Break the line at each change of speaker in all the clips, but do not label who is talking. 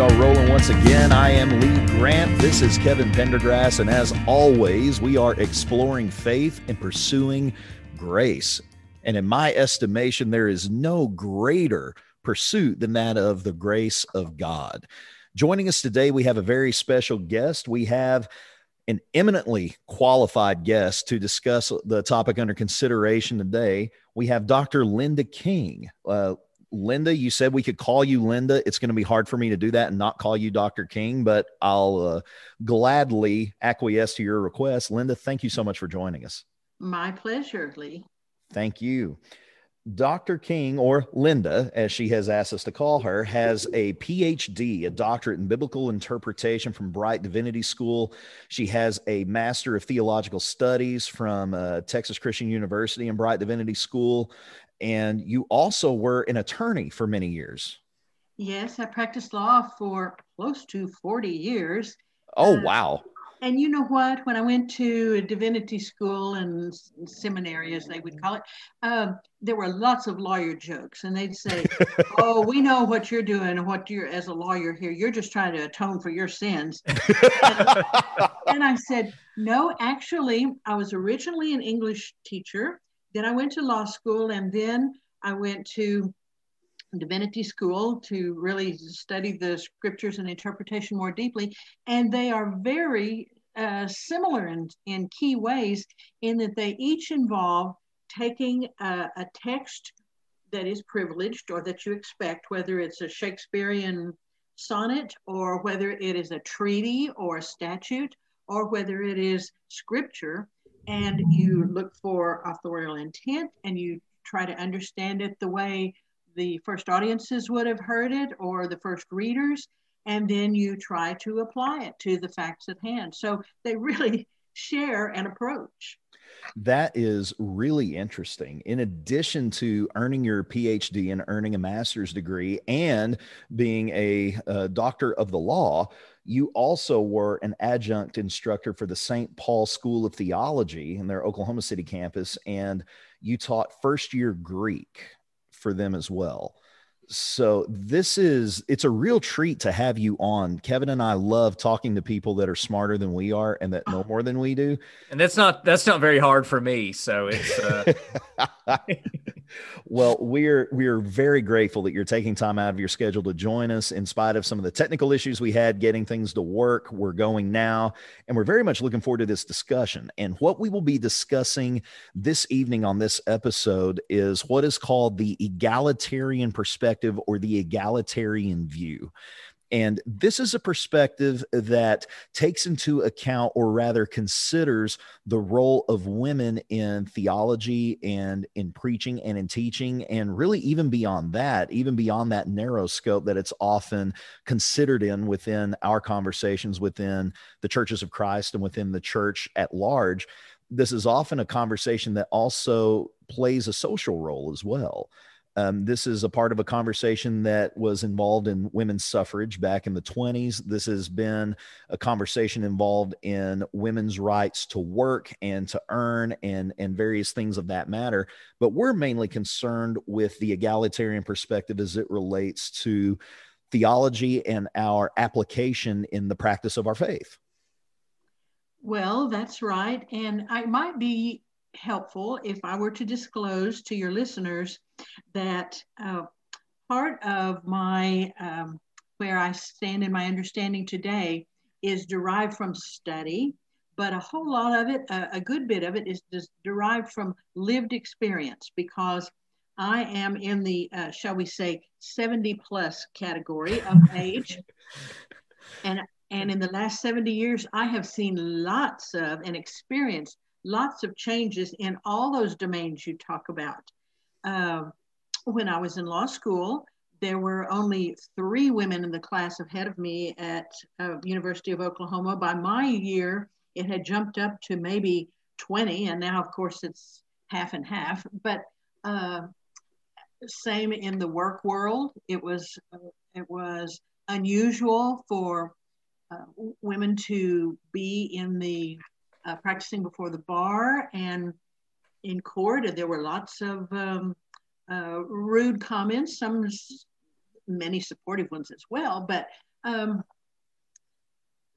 are rolling once again. I am Lee Grant. This is Kevin Pendergrass, and as always, we are exploring faith and pursuing grace. And in my estimation, there is no greater pursuit than that of the grace of God. Joining us today, we have a very special guest. We have an eminently qualified guest to discuss the topic under consideration today. We have Dr. Linda King. Uh, Linda, you said we could call you Linda. It's going to be hard for me to do that and not call you Dr. King, but I'll uh, gladly acquiesce to your request. Linda, thank you so much for joining us.
My pleasure, Lee.
Thank you. Dr. King, or Linda, as she has asked us to call her, has a PhD, a doctorate in biblical interpretation from Brite Divinity School. She has a Master of Theological Studies from uh, Texas Christian University and Brite Divinity School, and you also were an attorney for many years.
Yes, I practiced law for close to 40 years.
Oh, uh, wow.
And you know what? When I went to a divinity school and seminary, as they would call it, uh, there were lots of lawyer jokes, and they'd say, "Oh, we know what you're doing, and what you're as a lawyer here. You're just trying to atone for your sins." and, and I said, "No, actually, I was originally an English teacher, then I went to law school and then I went to divinity school to really study the scriptures and interpretation more deeply. And they are very uh, similar in, in key ways in that they each involve taking a, a text that is privileged or that you expect, whether it's a Shakespearean sonnet or whether it is a treaty or a statute or whether it is scripture and you look for authorial intent and you try to understand it the way the first audiences would have heard it or the first readers and then you try to apply it to the facts at hand. So they really share an approach
that is really interesting. In addition to earning your PhD and earning a master's degree and being a, a doctor of the law, you also were an adjunct instructor for the St. Paul School of Theology in their Oklahoma City campus, and you taught first year Greek for them as well. So this is it's a real treat to have you on. Kevin and I love talking to people that are smarter than we are and that know more than we do.
And that's not that's not very hard for me. So it's uh...
well, we're we're very grateful that you're taking time out of your schedule to join us in spite of some of the technical issues we had getting things to work. We're going now, and we're very much looking forward to this discussion. And what we will be discussing this evening on this episode is what is called the egalitarian perspective or the egalitarian view. And this is a perspective that takes into account, or rather considers, the role of women in theology and in preaching and in teaching, and really even beyond that, even beyond that narrow scope that it's often considered in within our conversations within the churches of Christ and within the church at large. This is often a conversation that also plays a social role as well. Um, this is a part of a conversation that was involved in women's suffrage back in the 20s. This has been a conversation involved in women's rights to work and to earn and, and various things of that matter. But we're mainly concerned with the egalitarian perspective as it relates to theology and our application in the practice of our faith.
Well, that's right. And I might be helpful if I were to disclose to your listeners that uh, part of my um, where I stand in my understanding today is derived from study, but a whole lot of it, uh, a good bit of it, is derived from lived experience because I am in the, uh, shall we say, 70 plus category of age. and, and in the last 70 years, I have seen lots of and experienced lots of changes in all those domains you talk about. Uh, when I was in law school, there were only three women in the class ahead of me at uh, University of Oklahoma. By my year, it had jumped up to maybe 20, and now, of course, it's half and half. But uh, same in the work world, it was it was unusual for uh, women to be in the uh, practicing before the bar and in court. and There were lots of um, uh, rude comments, some many supportive ones as well, but um,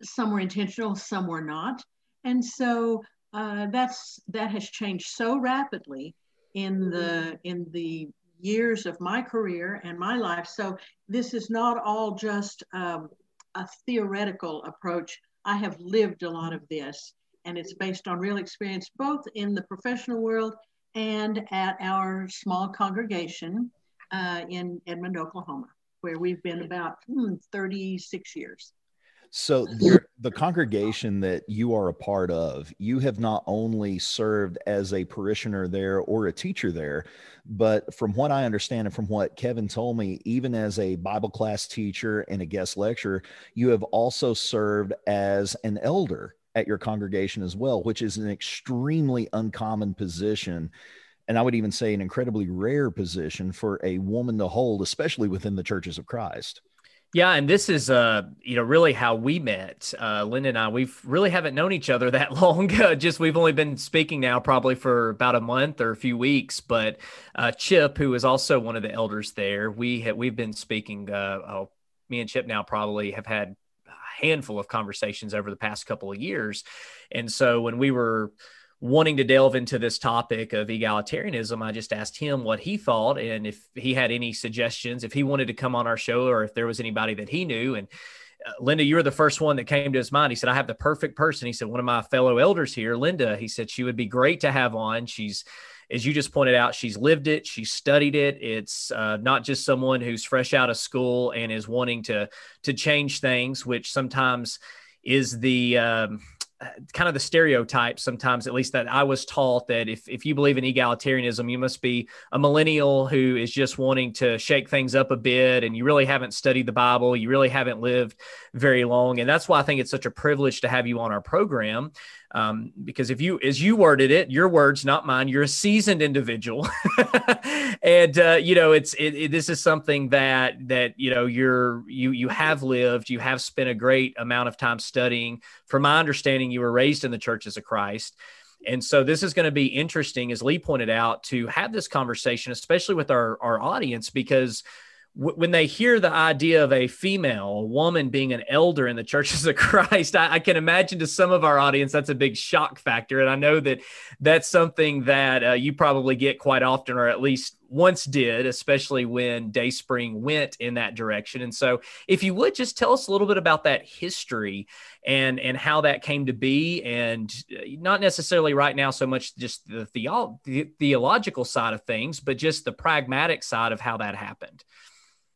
some were intentional, some were not. And so uh, that's that has changed so rapidly in the in the years of my career and my life. So this is not all just um, a theoretical approach. I have lived a lot of this, and it's based on real experience, both in the professional world and at our small congregation uh, in Edmond, Oklahoma, where we've been about hmm, 36 years.
So the congregation that you are a part of, you have not only served as a parishioner there or a teacher there, but from what I understand and from what Kevin told me, even as a Bible class teacher and a guest lecturer, you have also served as an elder at your congregation as well, which is an extremely uncommon position. And I would even say an incredibly rare position for a woman to hold, especially within the churches of Christ.
Yeah, and this is uh, you know, really how we met. Uh, Linda and I, we've really haven't known each other that long. Just we've only been speaking now probably for about a month or a few weeks. But uh, Chip, who is also one of the elders there, we have we've been speaking. Uh, oh, me and Chip now probably have had handful of conversations over the past couple of years, and so when we were wanting to delve into this topic of egalitarianism, I just asked him what he thought and if he had any suggestions, if he wanted to come on our show or if there was anybody that he knew. And uh, Linda, you were the first one that came to his mind. He said, I have the perfect person. He said, one of my fellow elders here, Linda, he said, she would be great to have on. She's, as you just pointed out, she's lived it, she's studied it. It's uh, not just someone who's fresh out of school and is wanting to to change things, which sometimes is the um, kind of the stereotype sometimes at least that i was taught that if, if you believe in egalitarianism you must be a millennial who is just wanting to shake things up a bit and you really haven't studied the bible you really haven't lived very long and that's why i think it's such a privilege to have you on our program um, because if you, as you worded it, your words, not mine, you're a seasoned individual, and uh, you know it's it, it, this is something that that you know you're you you have lived, you have spent a great amount of time studying. From my understanding, you were raised in the churches of Christ. And so this is going to be interesting, as Lee pointed out, to have this conversation, especially with our, our audience, because when they hear the idea of a female, a woman being an elder in the churches of Christ, I, I, can imagine to some of our audience that's a big shock factor. And I know that that's something that uh, you probably get quite often, or at least once did, especially when Dayspring went in that direction. And so, if you would just tell us a little bit about that history and and how that came to be, and uh, not necessarily right now so much just the, the theological side of things, but just the pragmatic side of how that happened.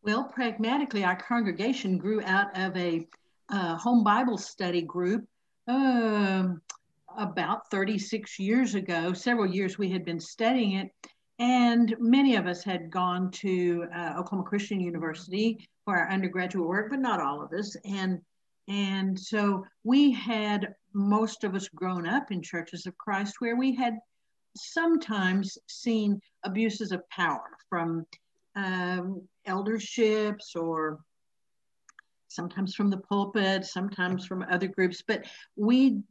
Well, pragmatically, our congregation grew out of a uh, home Bible study group uh, about 36 years ago. Several years we had been studying it, and many of us had gone to uh, Oklahoma Christian University for our undergraduate work, but not all of us. And and so we had most of us grown up in churches of Christ where we had sometimes seen abuses of power from um, elderships or sometimes from the pulpit, sometimes from other groups. But we,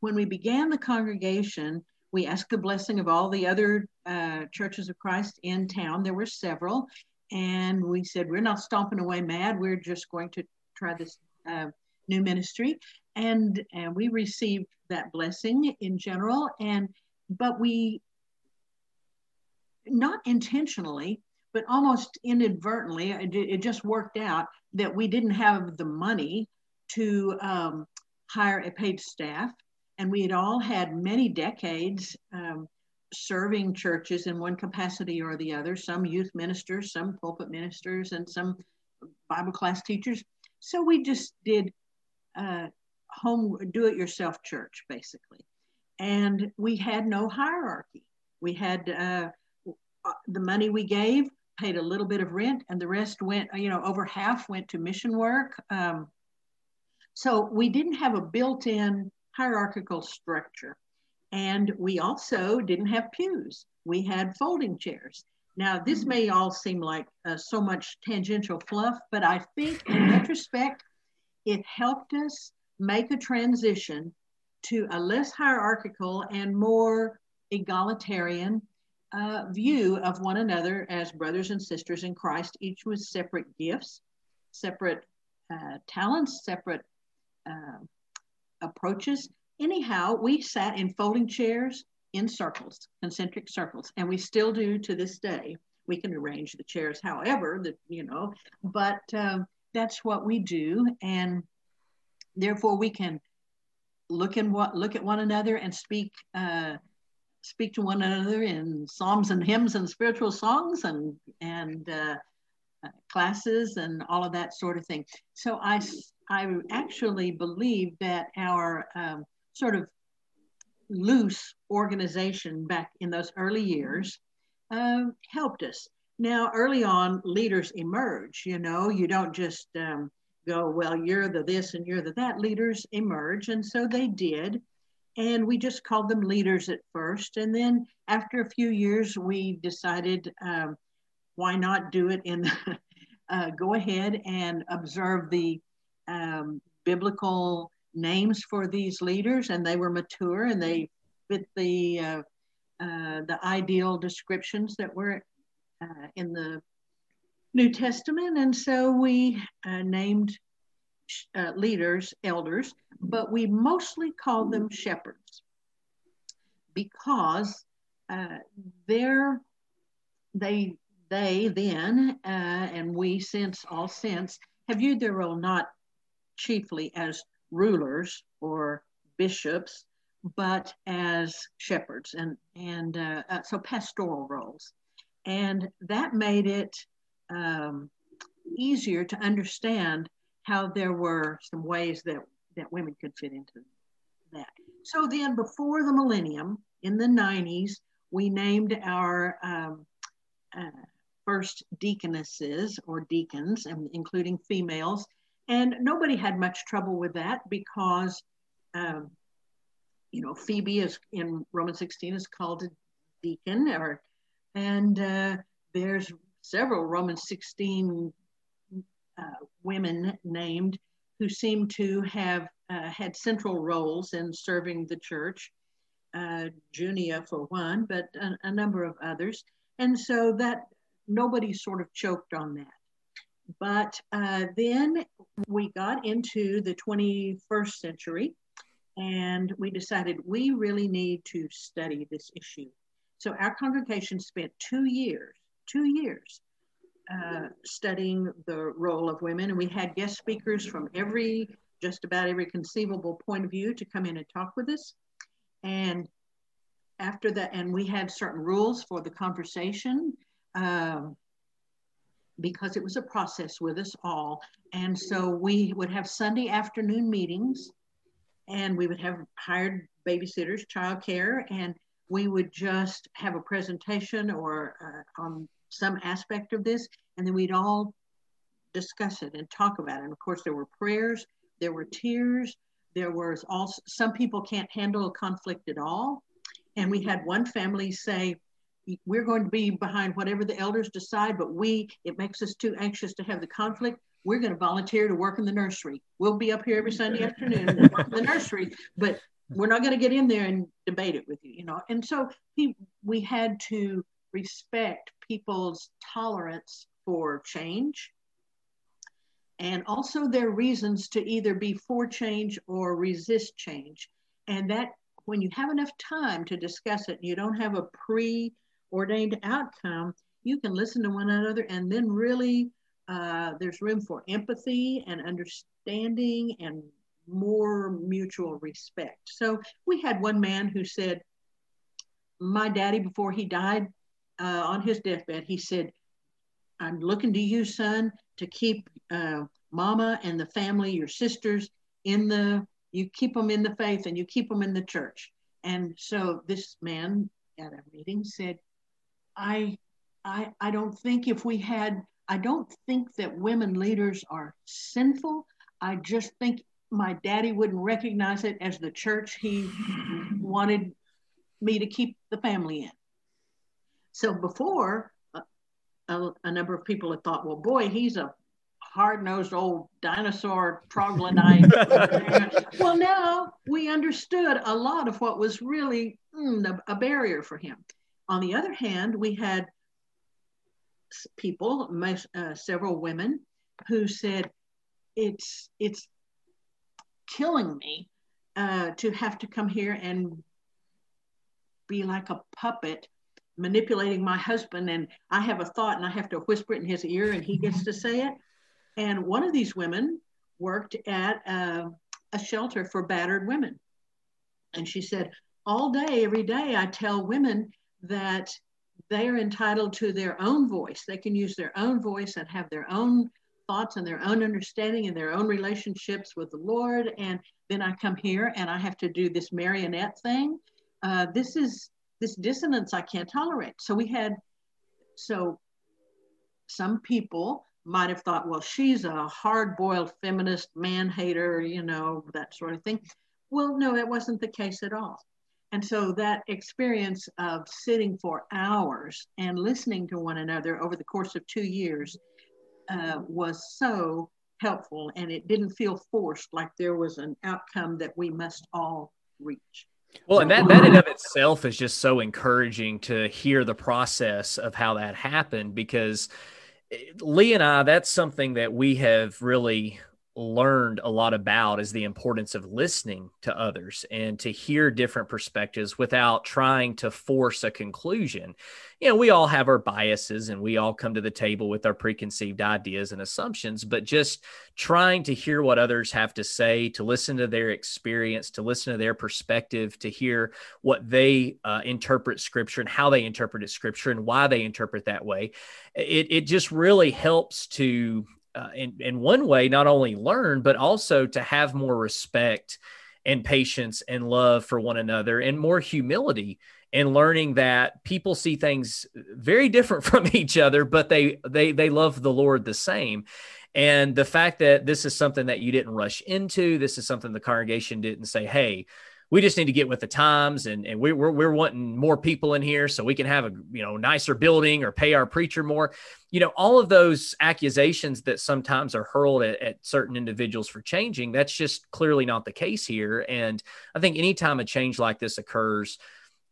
when we began the congregation, we asked the blessing of all the other uh, churches of Christ in town. There were several. And we said, we're not stomping away mad. We're just going to try this uh, new ministry. And, and we received that blessing in general. And, but we, not intentionally, but almost inadvertently, it, it just worked out that we didn't have the money to um, hire a paid staff. And we had all had many decades um, serving churches in one capacity or the other, some youth ministers, some pulpit ministers, and some Bible class teachers. So we just did uh, home do it yourself church, basically. And we had no hierarchy. We had uh, the money we gave paid a little bit of rent and the rest went, you know, over half went to mission work. Um, so we didn't have a built in hierarchical structure. And we also didn't have pews, we had folding chairs. Now, this mm-hmm. may all seem like uh, so much tangential fluff, but I think in retrospect, it helped us make a transition to a less hierarchical and more egalitarian uh, view of one another as brothers and sisters in Christ, each with separate gifts, separate uh, talents, separate uh, approaches. Anyhow, we sat in folding chairs in circles, concentric circles, and we still do to this day. We can arrange the chairs however that you know, but um, that's what we do, and therefore we can look in what look at one another and speak uh, speak to one another in psalms and hymns and spiritual songs and and uh, classes and all of that sort of thing. So I I actually believe that our um, sort of loose organization back in those early years uh, helped us. Now, early on, leaders emerge. You know, you don't just um, go, well, you're the this and you're the that. Leaders emerge, and so they did. And we just called them leaders at first. And then after a few years, we decided um, why not do it in, uh, go ahead and observe the um, biblical names for these leaders. And they were mature and they fit the, uh, uh, the ideal descriptions that were uh, in the New Testament. And so we uh, named uh, leaders, elders, but we mostly call them shepherds because uh, they're, they, they then, uh, and we since all since, have viewed their role not chiefly as rulers or bishops, but as shepherds and, and uh, uh, so pastoral roles. And that made it um, easier to understand how there were some ways that, that women could fit into that. So then before the millennium, in the 90s, we named our um, uh, first deaconesses or deacons, and including females. And nobody had much trouble with that because, um, you know, Phoebe is in Romans 16 is called a deacon, or and uh, there's several Romans 16 uh, women named who seem to have uh, had central roles in serving the church. Uh, Junia for one, but a, a, number of others. And so that nobody sort of choked on that. But uh, then we got into the 21st century and we decided we really need to study this issue. So our congregation spent two years, two years uh, studying the role of women. And we had guest speakers from every, just about every conceivable point of view to come in and talk with us. And after that, and we had certain rules for the conversation um, because it was a process with us all. And so we would have Sunday afternoon meetings and we would have hired babysitters, childcare, and we would just have a presentation or uh, on some aspect of this, and then we'd all discuss it and talk about it. And of course, there were prayers, there were tears, there was also some people can't handle a conflict at all. And we had one family say, We're going to be behind whatever the elders decide, but we, it makes us too anxious to have the conflict. We're going to volunteer to work in the nursery. We'll be up here every Sunday afternoon and work in the nursery, but we're not going to get in there and debate it with you, you know. And so he, we had to respect people's tolerance for change and also their reasons to either be for change or resist change. And that when you have enough time to discuss it, you don't have a preordained outcome, you can listen to one another and then really uh, there's room for empathy and understanding and more mutual respect. So we had one man who said, My daddy, before he died, uh, on his deathbed, he said, I'm looking to you, son, to keep uh, mama and the family, your sisters, in the, you keep them in the faith and you keep them in the church. And so this man at a meeting said, I, I, I don't think if we had, I don't think that women leaders are sinful. I just think my daddy wouldn't recognize it as the church he wanted me to keep the family in. So before, a, a, number of people had thought, well, boy, he's a hard-nosed old dinosaur troglodyte. well, now we understood a lot of what was really mm, a, a barrier for him. On the other hand, we had people, most, uh, several women, who said, "It's it's killing me uh, to have to come here and be like a puppet manipulating my husband and I have a thought and I have to whisper it in his ear and he gets to say it. And one of these women worked at uh, a shelter for battered women. And she said, all day, every day, I tell women that they are entitled to their own voice. They can use their own voice and have their own thoughts and their own understanding and their own relationships with the Lord. And then I come here and I have to do this marionette thing. Uh, this is this dissonance I can't tolerate. So we had, so some people might have thought, well, she's a hard boiled feminist man hater, you know, that sort of thing. Well, no, that wasn't the case at all. And so that experience of sitting for hours and listening to one another over the course of two years uh, was so helpful and it didn't feel forced like there was an outcome that we must all reach.
Well, and that, that in of itself is just so encouraging to hear the process of how that happened because eh, Lee and I, that's something that we have really learned a lot about is the importance of listening to others and to hear different perspectives without trying to force a conclusion. You know, we all have our biases and we all come to the table with our preconceived ideas and assumptions, but just trying to hear what others have to say, to listen to their experience, to listen to their perspective, to hear what they uh, interpret scripture and how they interpret scripture and why they interpret that way. It, it just really helps to uh, in, in one way, not only learn, but also to have more respect and patience and love for one another and more humility and learning that people see things very different from each other, but they, they, they love the Lord the same. And the fact that this is something that you didn't rush into, this is something the congregation didn't say, Hey, we just need to get with the times and, and we, we're, we're wanting more people in here so we can have a you know nicer building or pay our preacher more. You know all of those accusations that sometimes are hurled at, at certain individuals for changing that's just clearly not the case here. And i think anytime a change like this occurs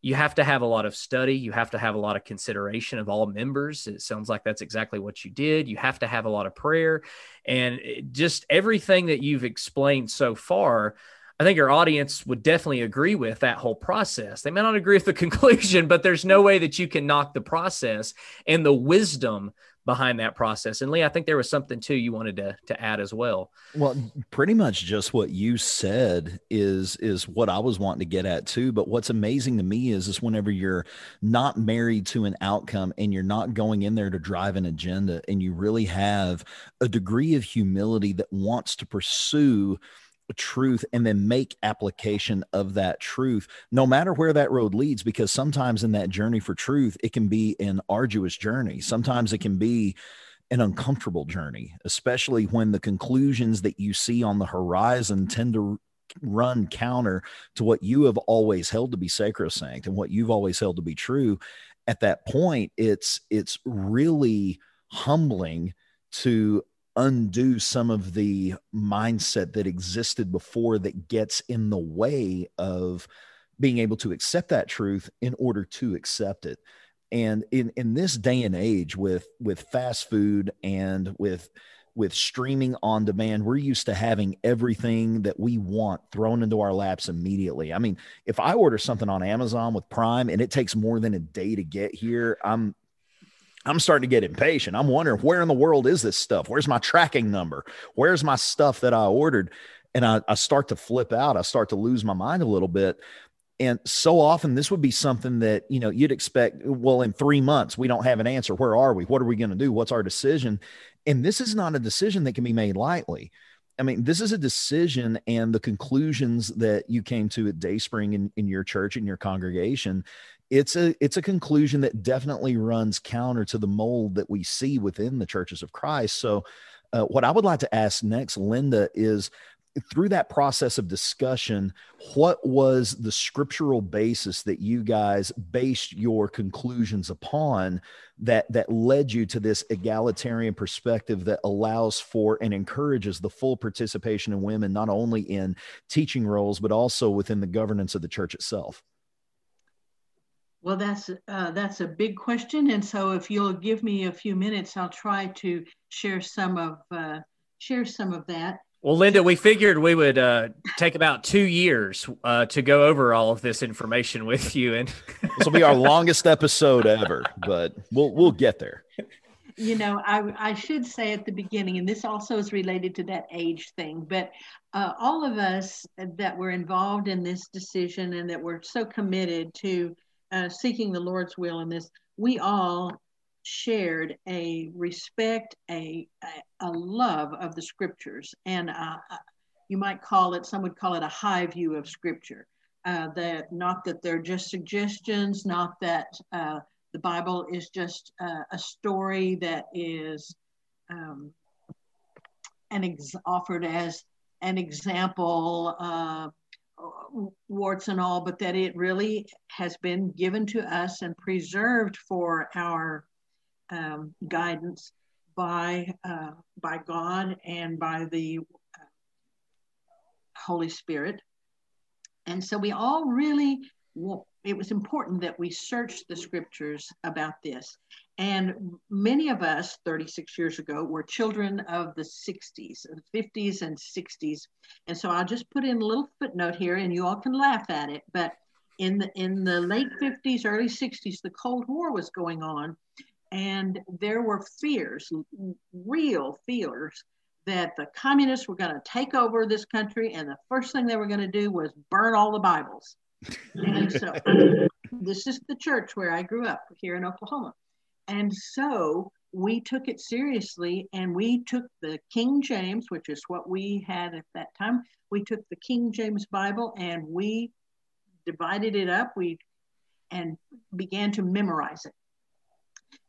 you have to have a lot of study. You have to have a lot of consideration of all members. It sounds like that's exactly what you did. You have to have a lot of prayer. And just everything that you've explained so far I think our audience would definitely agree with that whole process. They may not agree with the conclusion, but there's no way that you can knock the process and the wisdom behind that process. And Lee, I think there was something too you wanted to to add as well.
Well, pretty much just what you said is is what I was wanting to get at too. But what's amazing to me is is whenever you're not married to an outcome and you're not going in there to drive an agenda and you really have a degree of humility that wants to pursue truth and then make application of that truth no matter where that road leads because sometimes in that journey for truth it can be an arduous journey. Sometimes it can be an uncomfortable journey especially when the conclusions that you see on the horizon tend to run counter to what you have always held to be sacrosanct and what you've always held to be true. At that point it's it's really humbling to undo some of the mindset that existed before that gets in the way of being able to accept that truth in order to accept it. And in in this day and age with with fast food and with with streaming on demand we're used to having everything that we want thrown into our laps immediately. I mean if i order something on amazon with prime and it takes more than a day to get here i'm I'm starting to get impatient. I'm wondering where in the world is this stuff? Where's my tracking number? Where's my stuff that I ordered? And I, I start to flip out. I start to lose my mind a little bit. And so often, this would be something that you know you'd expect. Well, in three months, we don't have an answer. Where are we? What are we going to do? What's our decision? And this is not a decision that can be made lightly. I mean, this is a decision, and the conclusions that you came to at Dayspring in, in your church in your congregation it's a it's a conclusion that definitely runs counter to the mold that we see within the churches of Christ. So, uh, what I would like to ask next, Linda, is through that process of discussion, what was the scriptural basis that you guys based your conclusions upon that that led you to this egalitarian perspective that allows for and encourages the full participation of women not only in teaching roles but also within the governance of the church itself?
Well, that's uh, that's a big question, and so if you'll give me a few minutes, I'll try to share some of uh, share some of that.
Well, Linda, we figured we would uh, take about two years uh, to go over all of this information with you, and
this will be our longest episode ever. But we'll we'll get there.
You know, I I should say at the beginning, and this also is related to that age thing, but uh, all of us that were involved in this decision and that were so committed to uh, seeking the Lord's will in this, we all shared a respect, a, a, love of the scriptures. And uh, uh, you might call it, some would call it a high view of scripture. Uh, that not that they're just suggestions, not that uh, the Bible is just uh, a story that is um, an ex- offered as an example warts and all, but that it really has been given to us and preserved for our um, guidance by uh, by God and by the uh, Holy Spirit. And so we all really it was important that we search the scriptures about this. And many of us 36 years ago were children of the 60s, 50s, and 60s. And so I'll just put in a little footnote here and you all can laugh at it. But in the, in the late 50s, early 60s, the Cold War was going on. And there were fears, real fears, that the communists were going to take over this country. And the first thing they were going to do was burn all the Bibles and so this is the church where I grew up here in Oklahoma. And so we took it seriously and we took the King James, which is what we had at that time. We took the King James Bible and we divided it up. We and began to memorize it.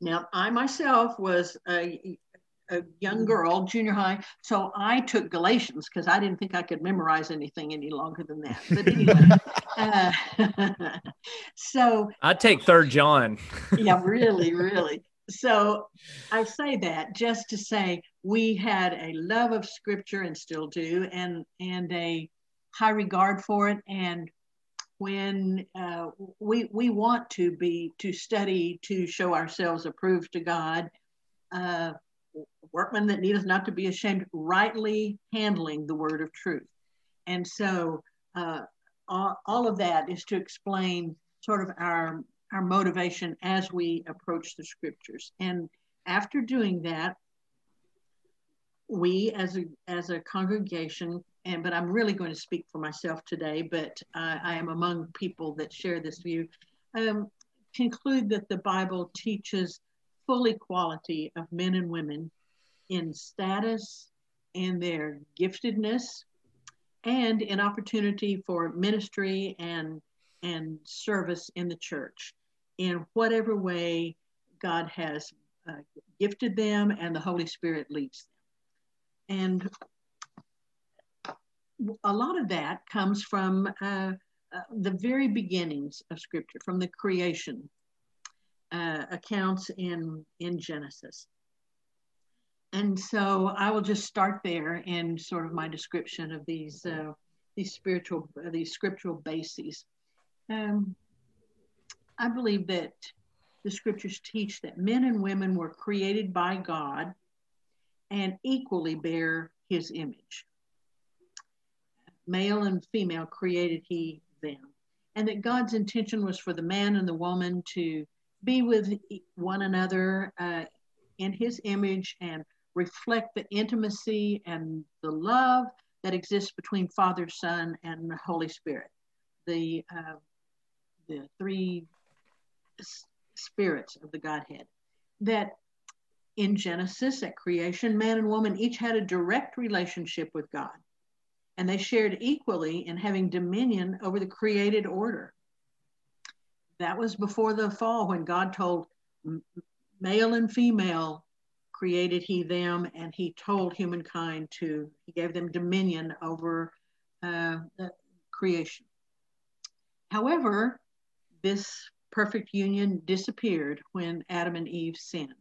Now, I myself was a, a young mm-hmm. girl, junior high. So I took Galatians because I didn't think I could memorize anything any longer than that. But anyway, uh, so
I take Third John.
yeah, really, really. So I say that just to say we had a love of Scripture and still do, and and a high regard for it. And when uh, we we want to be to study to show ourselves approved to God. Uh, workmen that needeth not to be ashamed, rightly handling the word of truth. And so uh, all, all of that is to explain sort of our our motivation as we approach the scriptures. And after doing that, we as a as a congregation, and but I'm really going to speak for myself today, but uh, I am among people that share this view. Um, conclude that the Bible teaches full equality of men and women in status and their giftedness and an opportunity for ministry and and service in the church in whatever way God has uh, gifted them and the Holy Spirit leads them. And a lot of that comes from uh, uh, the very beginnings of Scripture, from the creation uh, accounts in in Genesis. And so I will just start there in sort of my description of these uh, these spiritual uh, these scriptural bases. Um, I believe that the scriptures teach that men and women were created by God and equally bear His image. Male and female created He them, and that God's intention was for the man and the woman to be with one another uh, in his image and reflect the intimacy and the love that exists between Father, Son, and the Holy Spirit, the uh, the three spirits of the Godhead. That in Genesis, at creation, man and woman each had a direct relationship with God, and they shared equally in having dominion over the created order. That was before the fall when God told male and female created he them and he told humankind to he gave them dominion over uh, creation. However this perfect union disappeared when adam and eve sinned.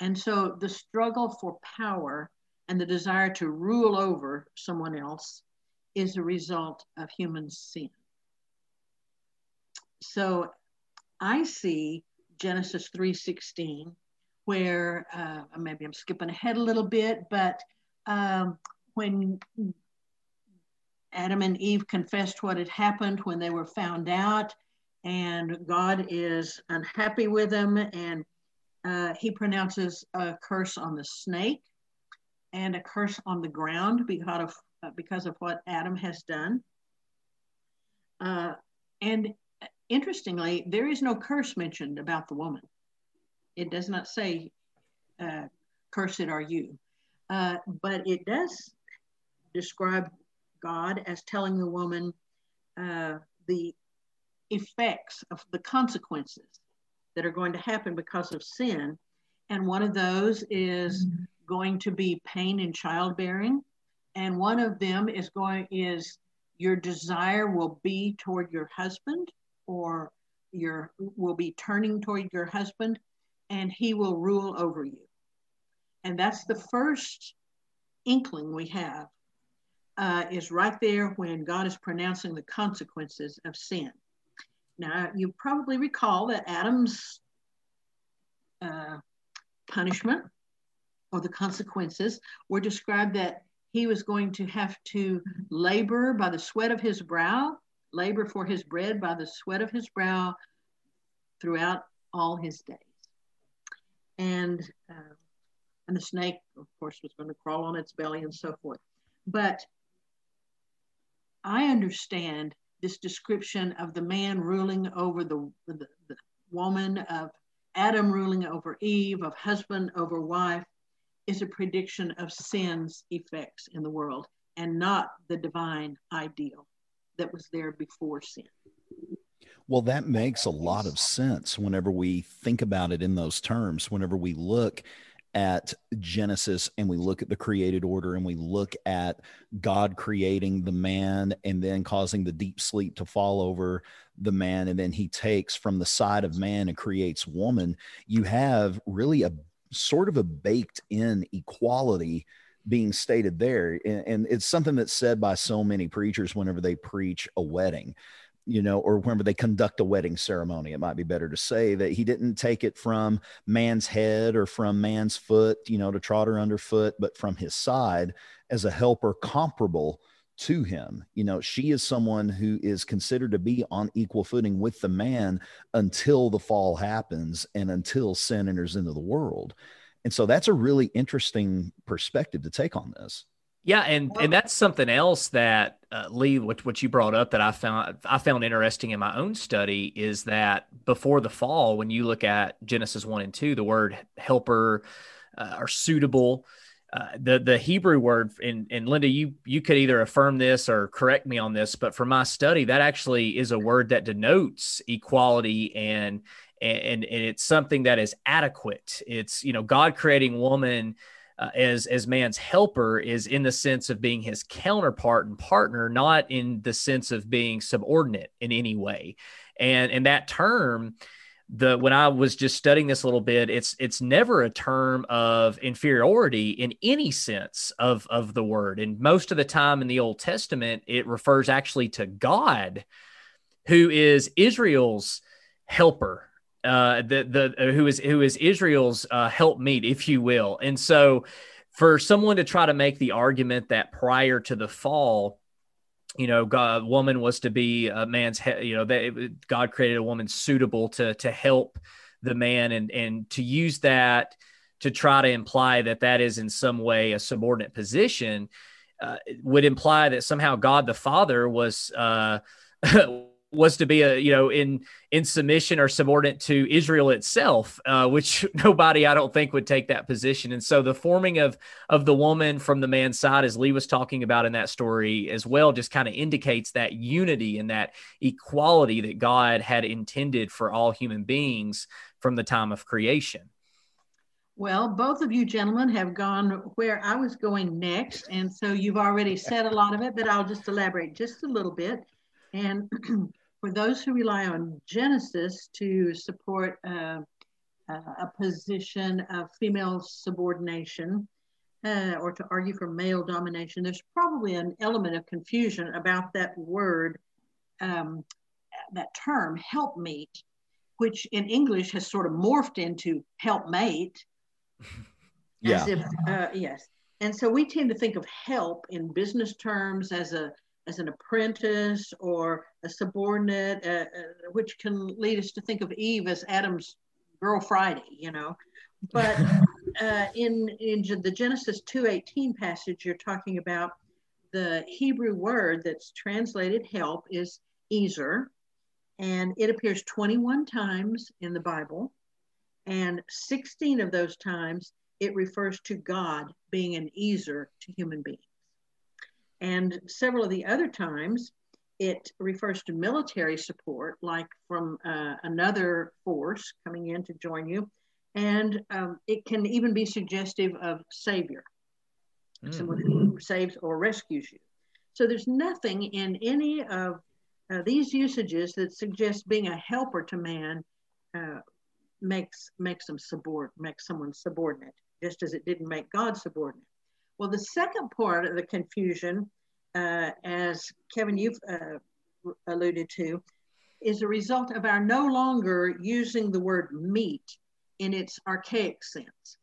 And so the struggle for power and the desire to rule over someone else is a result of human sin. So I see Genesis 3:16, where uh, maybe I'm skipping ahead a little bit, but um, when Adam and Eve confessed what had happened when they were found out, and God is unhappy with them, and uh, he pronounces a curse on the snake and a curse on the ground because of uh, because of what Adam has done. Uh, and interestingly, there is no curse mentioned about the woman. It does not say, uh, "Cursed are you," uh, but it does describe God as telling the woman uh, the effects of the consequences that are going to happen because of sin. And one of those is going to be pain in childbearing. And one of them is going is your desire will be toward your husband or your will be turning toward your husband and he will rule over you. And that's the first inkling we have uh, is right there when God is pronouncing the consequences of sin. Now, you probably recall that Adam's uh, punishment or the consequences were described that he was going to have to labor by the sweat of his brow, labor for his bread by the sweat of his brow throughout all his days. And uh, and the snake, of course, was going to crawl on its belly and so forth. But I understand this description of the man ruling over the, the, the woman, of Adam ruling over Eve, of husband over wife, is a prediction of sin's effects in the world and not the divine ideal that was there before sin.
Well, that makes a lot of sense whenever we think about it in those terms. Whenever we look at Genesis and we look at the created order and we look at God creating the man and then causing the deep sleep to fall over the man, and then he takes from the side of man and creates woman, you have really a sort of a baked in equality being stated there. And, it's something that's said by so many preachers whenever they preach a wedding you know, or whenever they conduct a wedding ceremony, it might be better to say that he didn't take it from man's head or from man's foot, you know, to trot her underfoot, but from his side as a helper comparable to him. You know, she is someone who is considered to be on equal footing with the man until the fall happens and until sin enters into the world. And so that's a really interesting perspective to take on this.
Yeah, and and that's something else that uh, Lee, what what you brought up that I found I found interesting in my own study is that before the fall, when you look at Genesis one and two, the word helper uh, or suitable, uh, the the Hebrew word and and Linda, you you could either affirm this or correct me on this, but for my study, that actually is a word that denotes equality and and, and it's something that is adequate. It's you know God creating woman uh, as as man's helper is in the sense of being his counterpart and partner, not in the sense of being subordinate in any way. And and that term, the when I was just studying this a little bit, it's it's never a term of inferiority in any sense of of the word. And most of the time in the Old Testament, it refers actually to God, who is Israel's helper uh, the the uh, who is who is Israel's uh, helpmeet, if you will. And so, for someone to try to make the argument that prior to the fall, you know, God, woman was to be a man's, you know, that God created a woman suitable to to help the man, and and to use that to try to imply that that is in some way a subordinate position uh, would imply that somehow God the Father was. Uh, was to be a you know in in submission or subordinate to Israel itself, uh, which nobody I don't think would take that position. And so the forming of of the woman from the man's side, as Lee was talking about in that story as well, just kind of indicates that unity and that equality that God had intended for all human beings from the time of creation.
Well, both of you gentlemen have gone where I was going next. And so you've already said a lot of it, but I'll just elaborate just a little bit. And for those who rely on Genesis to support uh, a position of female subordination uh, or to argue for male domination, there's probably an element of confusion about that word, um, that term, helpmeet. which in English has sort of morphed into helpmate.
Yeah.
If, uh, yes. And so we tend to think of help in business terms as a as an apprentice or a subordinate, uh, uh, which can lead us to think of Eve as Adam's girl Friday, you know. But uh, in in the Genesis two eighteen passage, you're talking about the Hebrew word that's translated help is Ezer, and it appears 21 times in the Bible, and 16 of those times it refers to God being an Ezer to human beings. And several of the other times, it refers to military support, like from uh, another force coming in to join you. And um, it can even be suggestive of Savior, mm. someone who saves or rescues you. So there's nothing in any of uh, these usages that suggest being a helper to man uh, makes makes them subordinate, makes someone subordinate just as it didn't make God subordinate. Well, the second part of the confusion, uh, as Kevin, you've uh, alluded to, is a result of our no longer using the word meet in its archaic sense,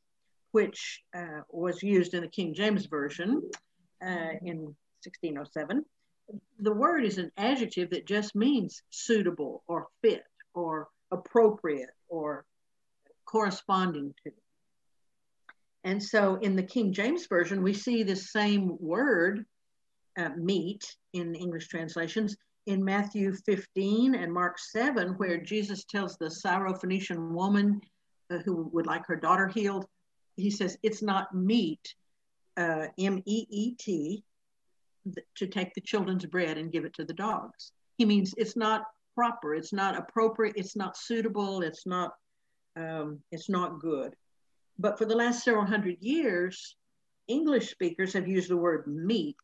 which uh, was used in the King James Version uh, in 1607. The word is an adjective that just means suitable or fit or appropriate or corresponding to. And so in the King James Version, we see the same word, uh, meet, in English translations, in Matthew 15 and Mark 7, where Jesus tells the Syrophoenician woman uh, who would like her daughter healed, he says, It's not meet, uh, M E E T, to take the children's bread and give it to the dogs. He means it's not proper, it's not appropriate, it's not suitable, it's not, um, it's not good. But for the last several hundred years, English speakers have used the word meet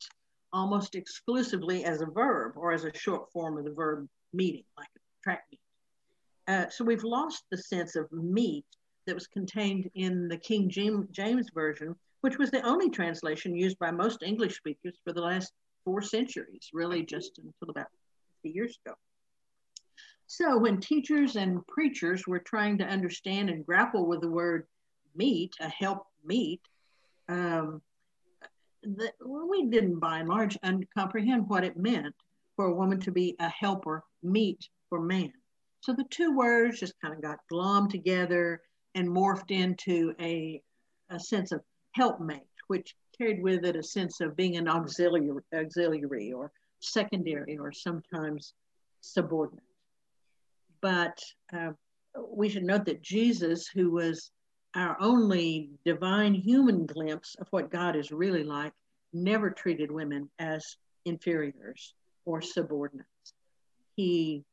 almost exclusively as a verb or as a short form of the verb meeting, like a track meet. Uh, so we've lost the sense of meet that was contained in the King James Version, which was the only translation used by most English speakers for the last four centuries, really just until about 50 years ago. So when teachers and preachers were trying to understand and grapple with the word meet, a help meet, um, we didn't by and large comprehend what it meant for a woman to be a helper meet for man. So the two words just kind of got glommed together and morphed into a, a sense of helpmate, which carried with it a sense of being an auxiliary, auxiliary or secondary or sometimes subordinate. But uh, we should note that Jesus, who was our only divine human glimpse of what God is really like, never treated women as inferiors or subordinates. He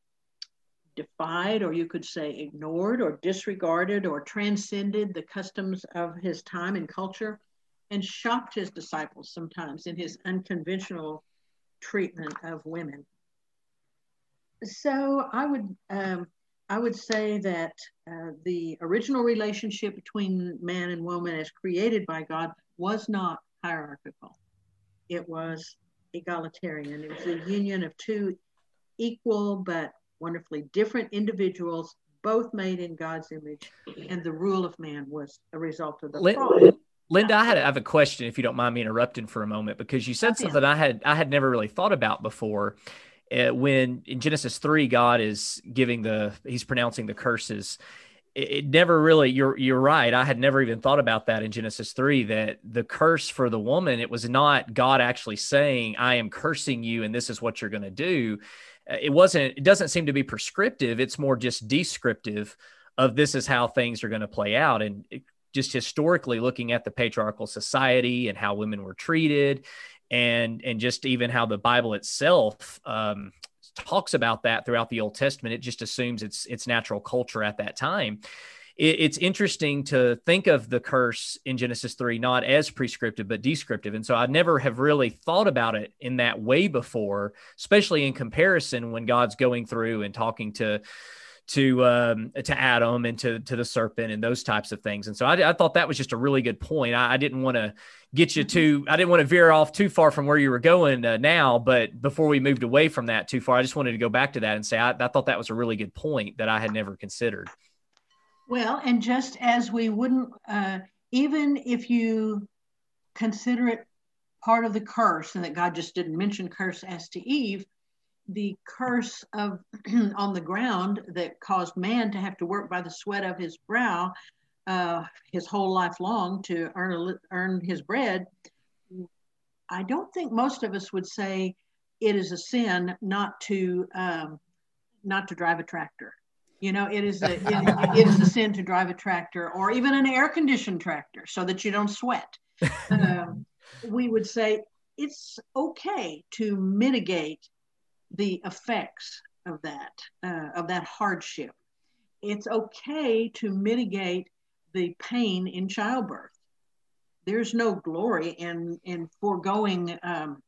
defied, or you could say ignored, or disregarded, or transcended the customs of his time and culture, and shocked his disciples sometimes in his unconventional treatment of women. So I would um, I would say that uh, the original relationship between man and woman, as created by God, was not hierarchical. It was egalitarian. It was a union of two equal but wonderfully different individuals, both made in God's image, and the rule of man was a result of the fall.
Linda, I had I have a question if you don't mind me interrupting for a moment because you said something I had I had never really thought about before when in Genesis 3, God is giving the, he's pronouncing the curses. It, it, never really, you're, you're right. I had never even thought about that in Genesis 3, that the curse for the woman, it was not God actually saying, I am cursing you and this is what you're going to do. Uh, it wasn't, it doesn't seem to be prescriptive. It's more just descriptive of this is how things are going to play out. And it, just historically looking at the patriarchal society and how women were treated and and just even how the Bible itself um, talks about that throughout the Old Testament. It just assumes it's it's natural culture at that time. It, it's interesting to think of the curse in Genesis three not as prescriptive but descriptive, and so I never have really thought about it in that way before, especially in comparison when God's going through and talking to to um, to Adam and to to the serpent and those types of things. And so I, I thought that was just a really good point. I, I didn't want to get you too. I didn't want to veer off too far from where you were going uh, now. But before we moved away from that too far, I just wanted to go back to that and say I, I thought that was a really good point that I had never considered.
Well, and just as we wouldn't, uh, even if you consider it part of the curse, and that God just didn't mention curse as to Eve, the curse of on the ground that caused man to have to work by the sweat of his brow uh, his whole life long to earn a, earn his bread. I don't think most of us would say it is a sin not to um, not to drive a tractor. You know, it is a it, it is a sin to drive a tractor or even an air conditioned tractor so that you don't sweat. Um, we would say it's okay to mitigate the effects of that uh, of that hardship. It's okay to mitigate the pain in childbirth. There's no glory in in foregoing. Um,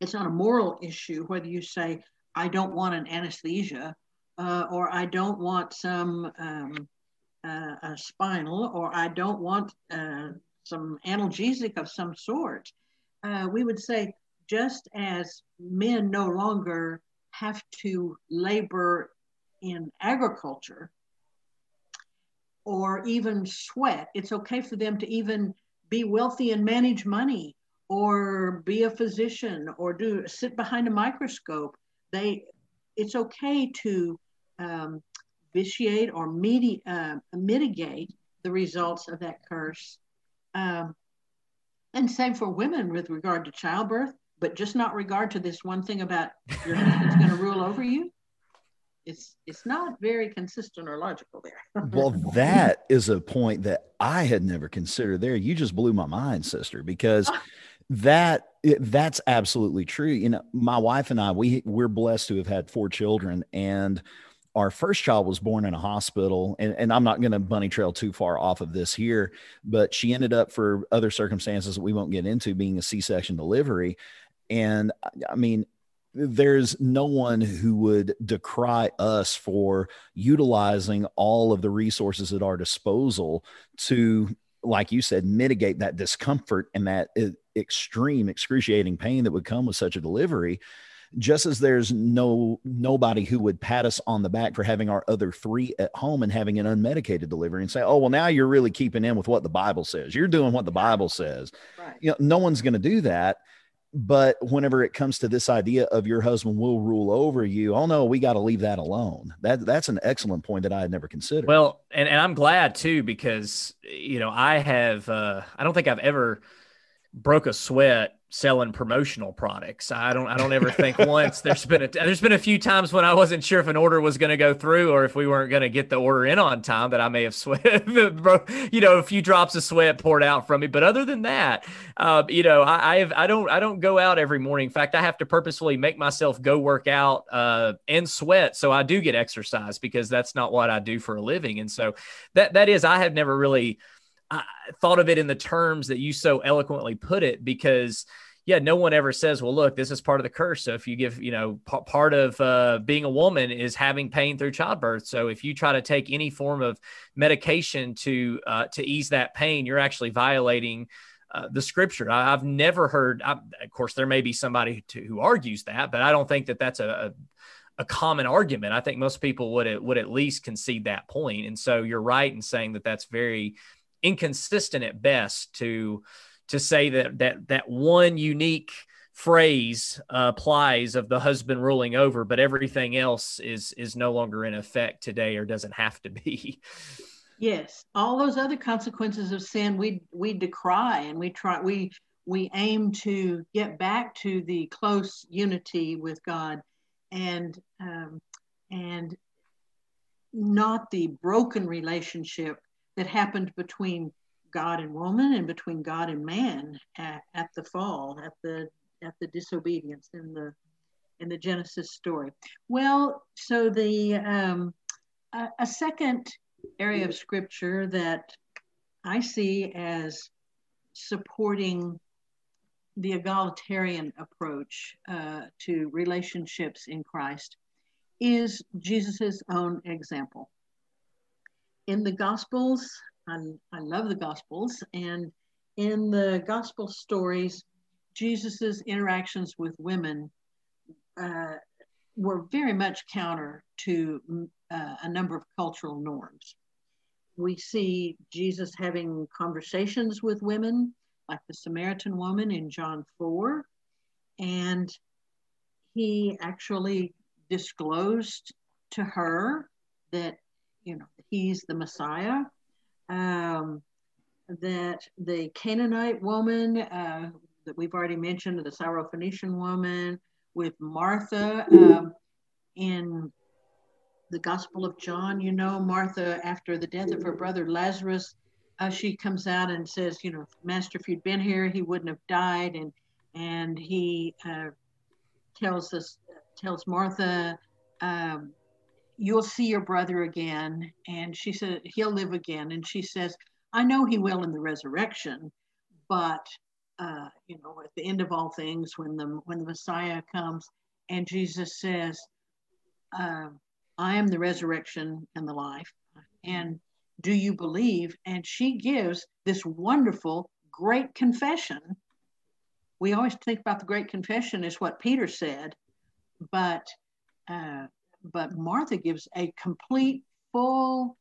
it's not a moral issue whether you say I don't want an anesthesia uh, or I don't want some um, uh, a spinal or I don't want uh, some analgesic of some sort. Uh, we would say just as men no longer have to labor in agriculture or even sweat, it's okay for them to even be wealthy and manage money or be a physician or do sit behind a microscope. They, it's okay to um, vitiate or medi- uh, mitigate the results of that curse. Um, and same for women with regard to childbirth but just not regard to this one thing about your husband's going to rule over you it's it's not very consistent or logical there.
Well that is a point that i had never considered there. You just blew my mind sister because that that's absolutely true. You know my wife and i we we're blessed to have had four children and our first child was born in a hospital and, and i'm not going to bunny trail too far off of this here but she ended up for other circumstances that we won't get into being a c-section delivery and I mean, there's no one who would decry us for utilizing all of the resources at our disposal to, like you said, mitigate that discomfort and that uh, extreme, excruciating pain that would come with such a delivery. Just as there's no nobody who would pat us on the back for having our other three at home and having an unmedicated delivery and say oh well now you're really keeping in with what the bible says. You're doing what the bible says. Right. you know no one's going to do that but whenever it comes to this idea of your husband will rule over you oh no we got to leave that alone. That that's an excellent point that i had never considered.
Well and, and i'm glad too because you know i have uh i don't think i've ever broke a sweat selling promotional products. I don't I don't ever think once there's been a there's been a few times when I wasn't sure if an order was going to go through or if we weren't going to get the order in on time that I may have sweat you know a few drops of sweat poured out from me. But other than that, uh, you know I I, have, I don't I don't go out every morning. In fact, I have to purposefully make myself go work out uh, and sweat so I do get exercise because that's not what I do for a living. And so that that is I have never really I thought of it in the terms that you so eloquently put it because yeah, no one ever says, well, look, this is part of the curse. So if you give, you know, p- part of uh, being a woman is having pain through childbirth. So if you try to take any form of medication to uh, to ease that pain, you're actually violating uh, the scripture. I, have never heard. I, of course, there may be somebody to, who argues that, but I don't think that that's a, a a common argument. I think most people would would at least concede that point. And so you're right in saying that that's very inconsistent at best to to say that that that one unique phrase uh, applies of the husband ruling over, but everything else is is no longer in effect today or doesn't have to be.
Yes, all those other consequences of sin we we decry and we try we we aim to get back to the close unity with God and um, and not the broken relationship that happened between God and woman and between God and man at, at the fall, at the at the disobedience in the in the Genesis story. Well, so the um, a, a second area of scripture that I see as supporting the egalitarian approach uh, to relationships in Christ is Jesus' own example. In the Gospels, I, I love the Gospels, and in the Gospel stories, Jesus' interactions with women uh, were very much counter to uh, a number of cultural norms. We see Jesus having conversations with women, like the Samaritan woman in John 4, and he actually disclosed to her that you know he's the Messiah. Um, that the Canaanite woman uh, that we've already mentioned, the Syrophoenician woman, with Martha um, in the Gospel of John. You know, Martha, after the death of her brother Lazarus, uh, she comes out and says, "You know, Master, if you'd been here, he wouldn't have died." And and he uh, tells us tells Martha, um, "You'll see your brother again." And she said, "He'll live again." And she says, "I know he will in the resurrection, but uh, you know, at the end of all things, when the when the Messiah comes, and Jesus says, uh, "I am the resurrection and the life," and do you believe? And she gives this wonderful, great confession. We always think about the great confession is what Peter said, but uh, but Martha gives a complete, full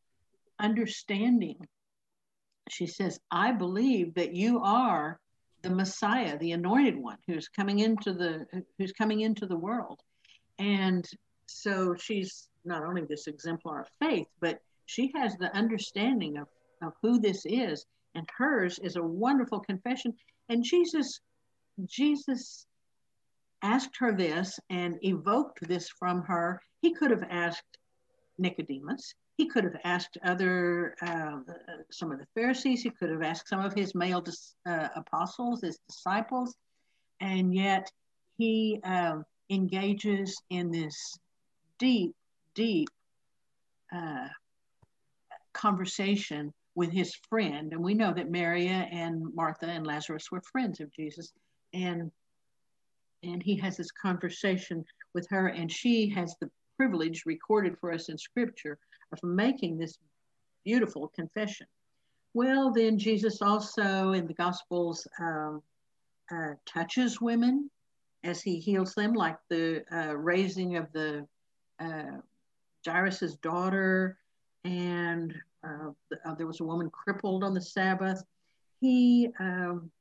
understanding. She says, "I believe that you are the Messiah, the anointed one who's coming into the who's coming into the world. And so she's not only this exemplar of faith, but she has the understanding of, of who this is. And hers is a wonderful confession. And Jesus, Jesus asked her this and evoked this from her. He could have asked Nicodemus. He could have asked other, uh, some of the Pharisees, he could have asked some of his male uh, apostles, his disciples, and yet he um, engages in this deep, deep uh, conversation with his friend. And we know that Maria and Martha and Lazarus were friends of Jesus. And and he has this conversation with her, and she has the privilege recorded for us in scripture of making this beautiful confession. Well, then Jesus also in the Gospels um, uh, touches women as he heals them, like the uh, raising of the uh, Jairus's daughter, and uh, uh, there was a woman crippled on the Sabbath. He um,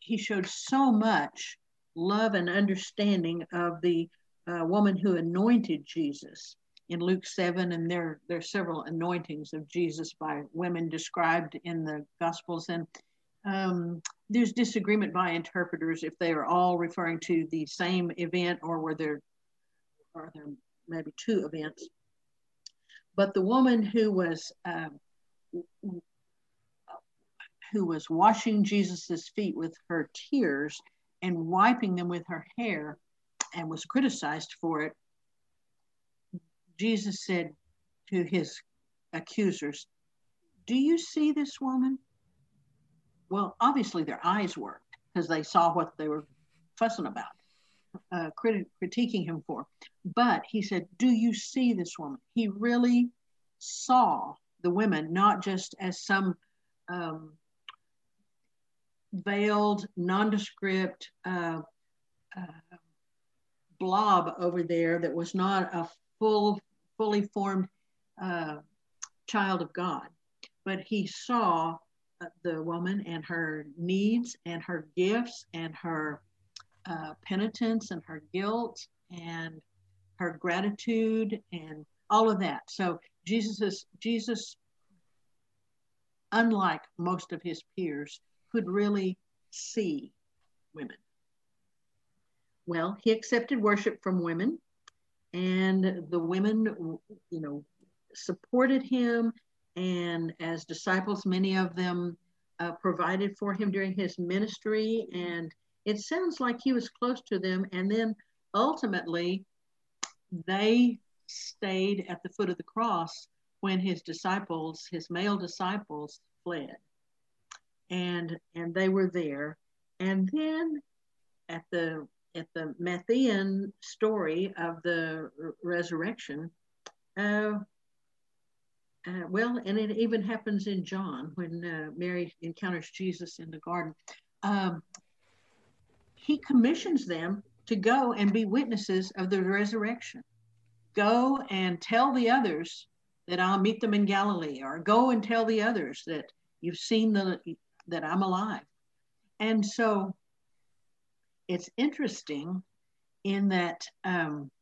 he showed so much love and understanding of the uh, woman who anointed Jesus in Luke 7, and there, there are several anointings of Jesus by women described in the Gospels. And um, there's disagreement by interpreters if they are all referring to the same event or were there, are there maybe two events. But the woman who was uh, who was washing Jesus's feet with her tears and wiping them with her hair and was criticized for it Jesus said to his accusers, Do you see this woman? Well, obviously their eyes worked because they saw what they were fussing about, uh, crit- critiquing him for. But he said, Do you see this woman? He really saw the women not just as some um, veiled, nondescript uh, uh, blob over there that was not a full fully formed uh, child of God. But he saw uh, the woman and her needs and her gifts and her uh, penitence and her guilt and her gratitude and all of that. So Jesus is Jesus, unlike most of his peers, could really see women. Well, he accepted worship from women and the women, you know, supported him. And as disciples, many of them uh, provided for him during his ministry. And it sounds like he was close to them. And then ultimately, they stayed at the foot of the cross when his disciples, his male disciples, fled. And and they were there. And then at the at the Matthean story of the resurrection, uh, uh, well, and it even happens in John when uh, Mary encounters Jesus in the garden. Um, he commissions them to go and be witnesses of the resurrection. Go and tell the others that I'll meet them in Galilee, or go and tell the others that you've seen the that I'm alive. And so it's interesting in that um,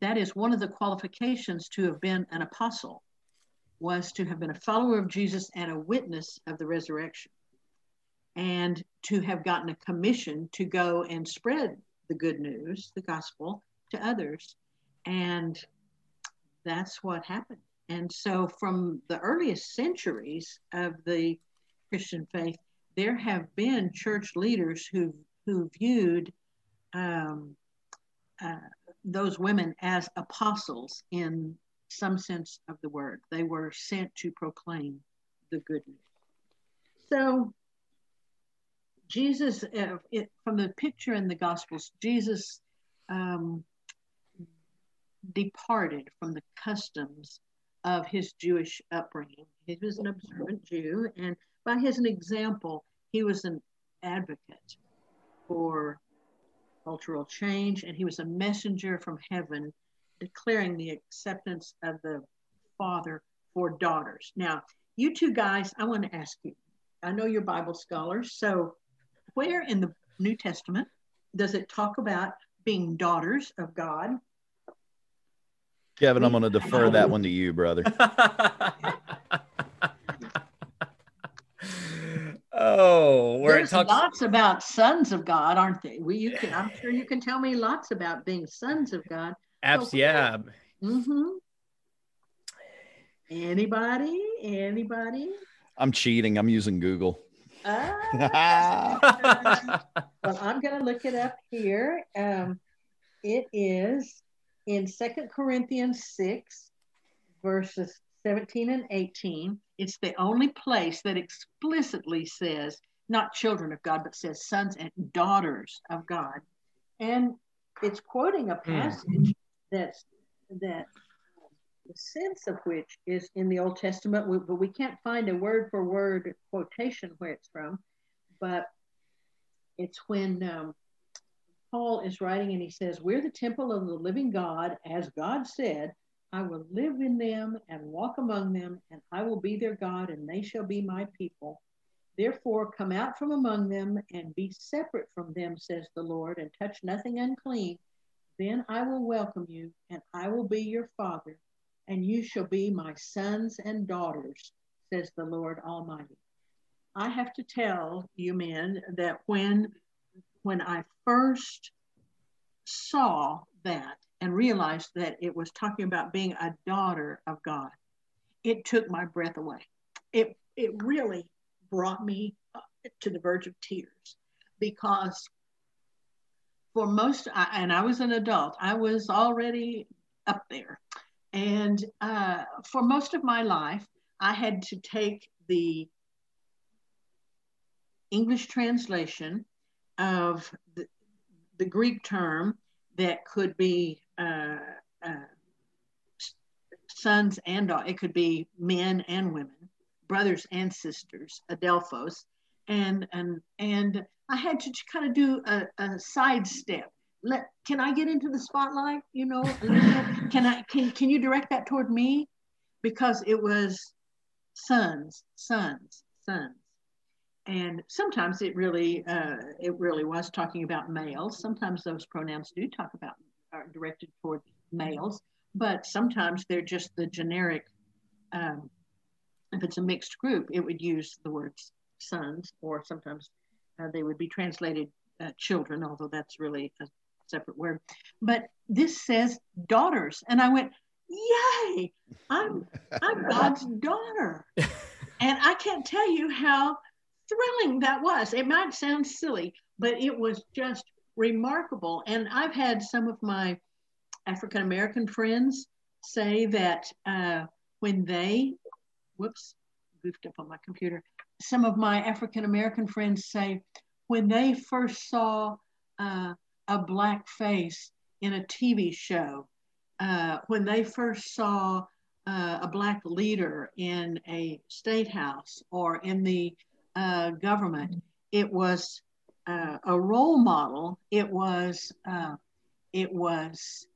that is one of the qualifications to have been an apostle was to have been a follower of Jesus and a witness of the resurrection, and to have gotten a commission to go and spread the good news, the gospel, to others. And that's what happened. And so, from the earliest centuries of the Christian faith, there have been church leaders who who viewed um, uh, those women as apostles in some sense of the word. They were sent to proclaim the good news. So, Jesus, uh, it, from the picture in the Gospels, Jesus um, departed from the customs of his Jewish upbringing. He was an observant Jew, and by his example, he was an advocate for cultural change, and he was a messenger from heaven declaring the acceptance of the Father for daughters. Now, you two guys, I want to ask you I know you're Bible scholars, so where in the New Testament does it talk about being daughters of God?
Kevin, I'm going to defer that one to you, brother.
oh,
where There's it talks lots about sons of God, aren't they? We, you can, I'm sure you can tell me lots about being sons of God.
Abs, so, yeah.
Mm-hmm. Anybody? Anybody?
I'm cheating. I'm using Google.
Uh, well, I'm going to look it up here. Um, it is in Second Corinthians 6, verses 17 and 18. It's the only place that explicitly says not children of God, but says sons and daughters of God. And it's quoting a hmm. passage mm. that's that the sense of which is in the Old Testament, but we can't find a word for word quotation where it's from. But it's when um, Paul is writing and he says, We're the temple of the living God, as God said, I will live in them and walk among them, and I will be their God, and they shall be my people. Therefore, come out from among them and be separate from them, says the Lord, and touch nothing unclean. Then I will welcome you, and I will be your father, and you shall be my sons and daughters, says the Lord Almighty. I have to tell you men that when when I first saw that and realized that it was talking about being a daughter of God, it took my breath away. It it really brought me to the verge of tears because for most and I was an adult, I was already up there. And uh, for most of my life, I had to take the English translation of the, the Greek term that could be uh, uh, sons and it could be men and women, brothers and sisters, adelphos, and and and I had to kind of do a, a sidestep let can I get into the spotlight? You know, can I can can you direct that toward me? Because it was sons, sons, sons, and sometimes it really uh, it really was talking about males. Sometimes those pronouns do talk about are directed toward males, but sometimes they're just the generic. Um, if it's a mixed group, it would use the words sons, or sometimes uh, they would be translated uh, children, although that's really a separate word. But this says daughters. And I went, Yay, I'm I'm God's daughter. And I can't tell you how thrilling that was. It might sound silly, but it was just remarkable. And I've had some of my African American friends say that uh, when they, whoops, goofed up on my computer. Some of my African American friends say when they first saw uh, a black face in a TV show, uh, when they first saw uh, a black leader in a state house or in the uh, government, it was uh, a role model. It was uh, it was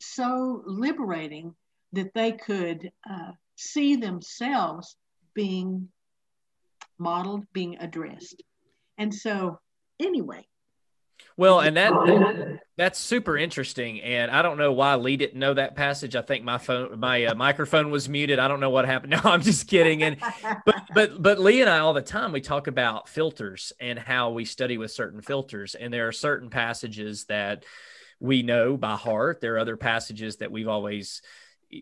so liberating that they could see themselves being modeled, being addressed. And so, anyway,
well, and that that's super interesting, and I don't know why Lee didn't know that passage. I think my phone, my uh, microphone was muted. I don't know what happened. No, I'm just kidding. And but but but Lee and I all the time we talk about filters and how we study with certain filters, and there are certain passages that we know by heart. There are other passages that we've always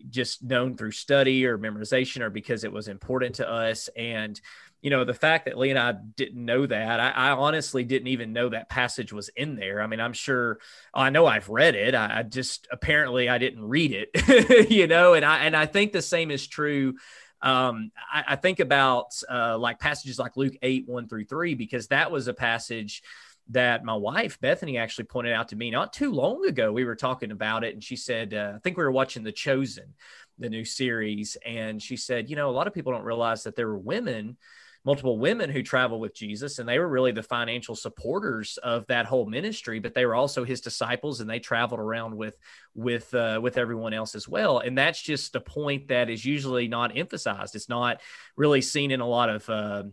just known through study or memorization or because it was important to us and you know, the fact that Lee and I didn't know that, I, I, honestly didn't even know that passage was in there. I mean, I'm sure I know I've read it. I, I just apparently I didn't read it, you know, and I and I think the same is true. Um, I, I, think about uh, like passages like Luke 8, 1 through 3, because that was a passage that my wife Bethany actually pointed out to me not too long ago. We were talking about it, and she said, uh, I think we were watching The Chosen, the new series, and she said, you know, a lot of people don't realize that there were women multiple women who traveled with Jesus, and they were really the financial supporters of that whole ministry. But they were also his disciples, and they traveled around with with uh, with everyone else as well. And that's just a point that is usually not emphasized. It's not really seen in a lot of uh,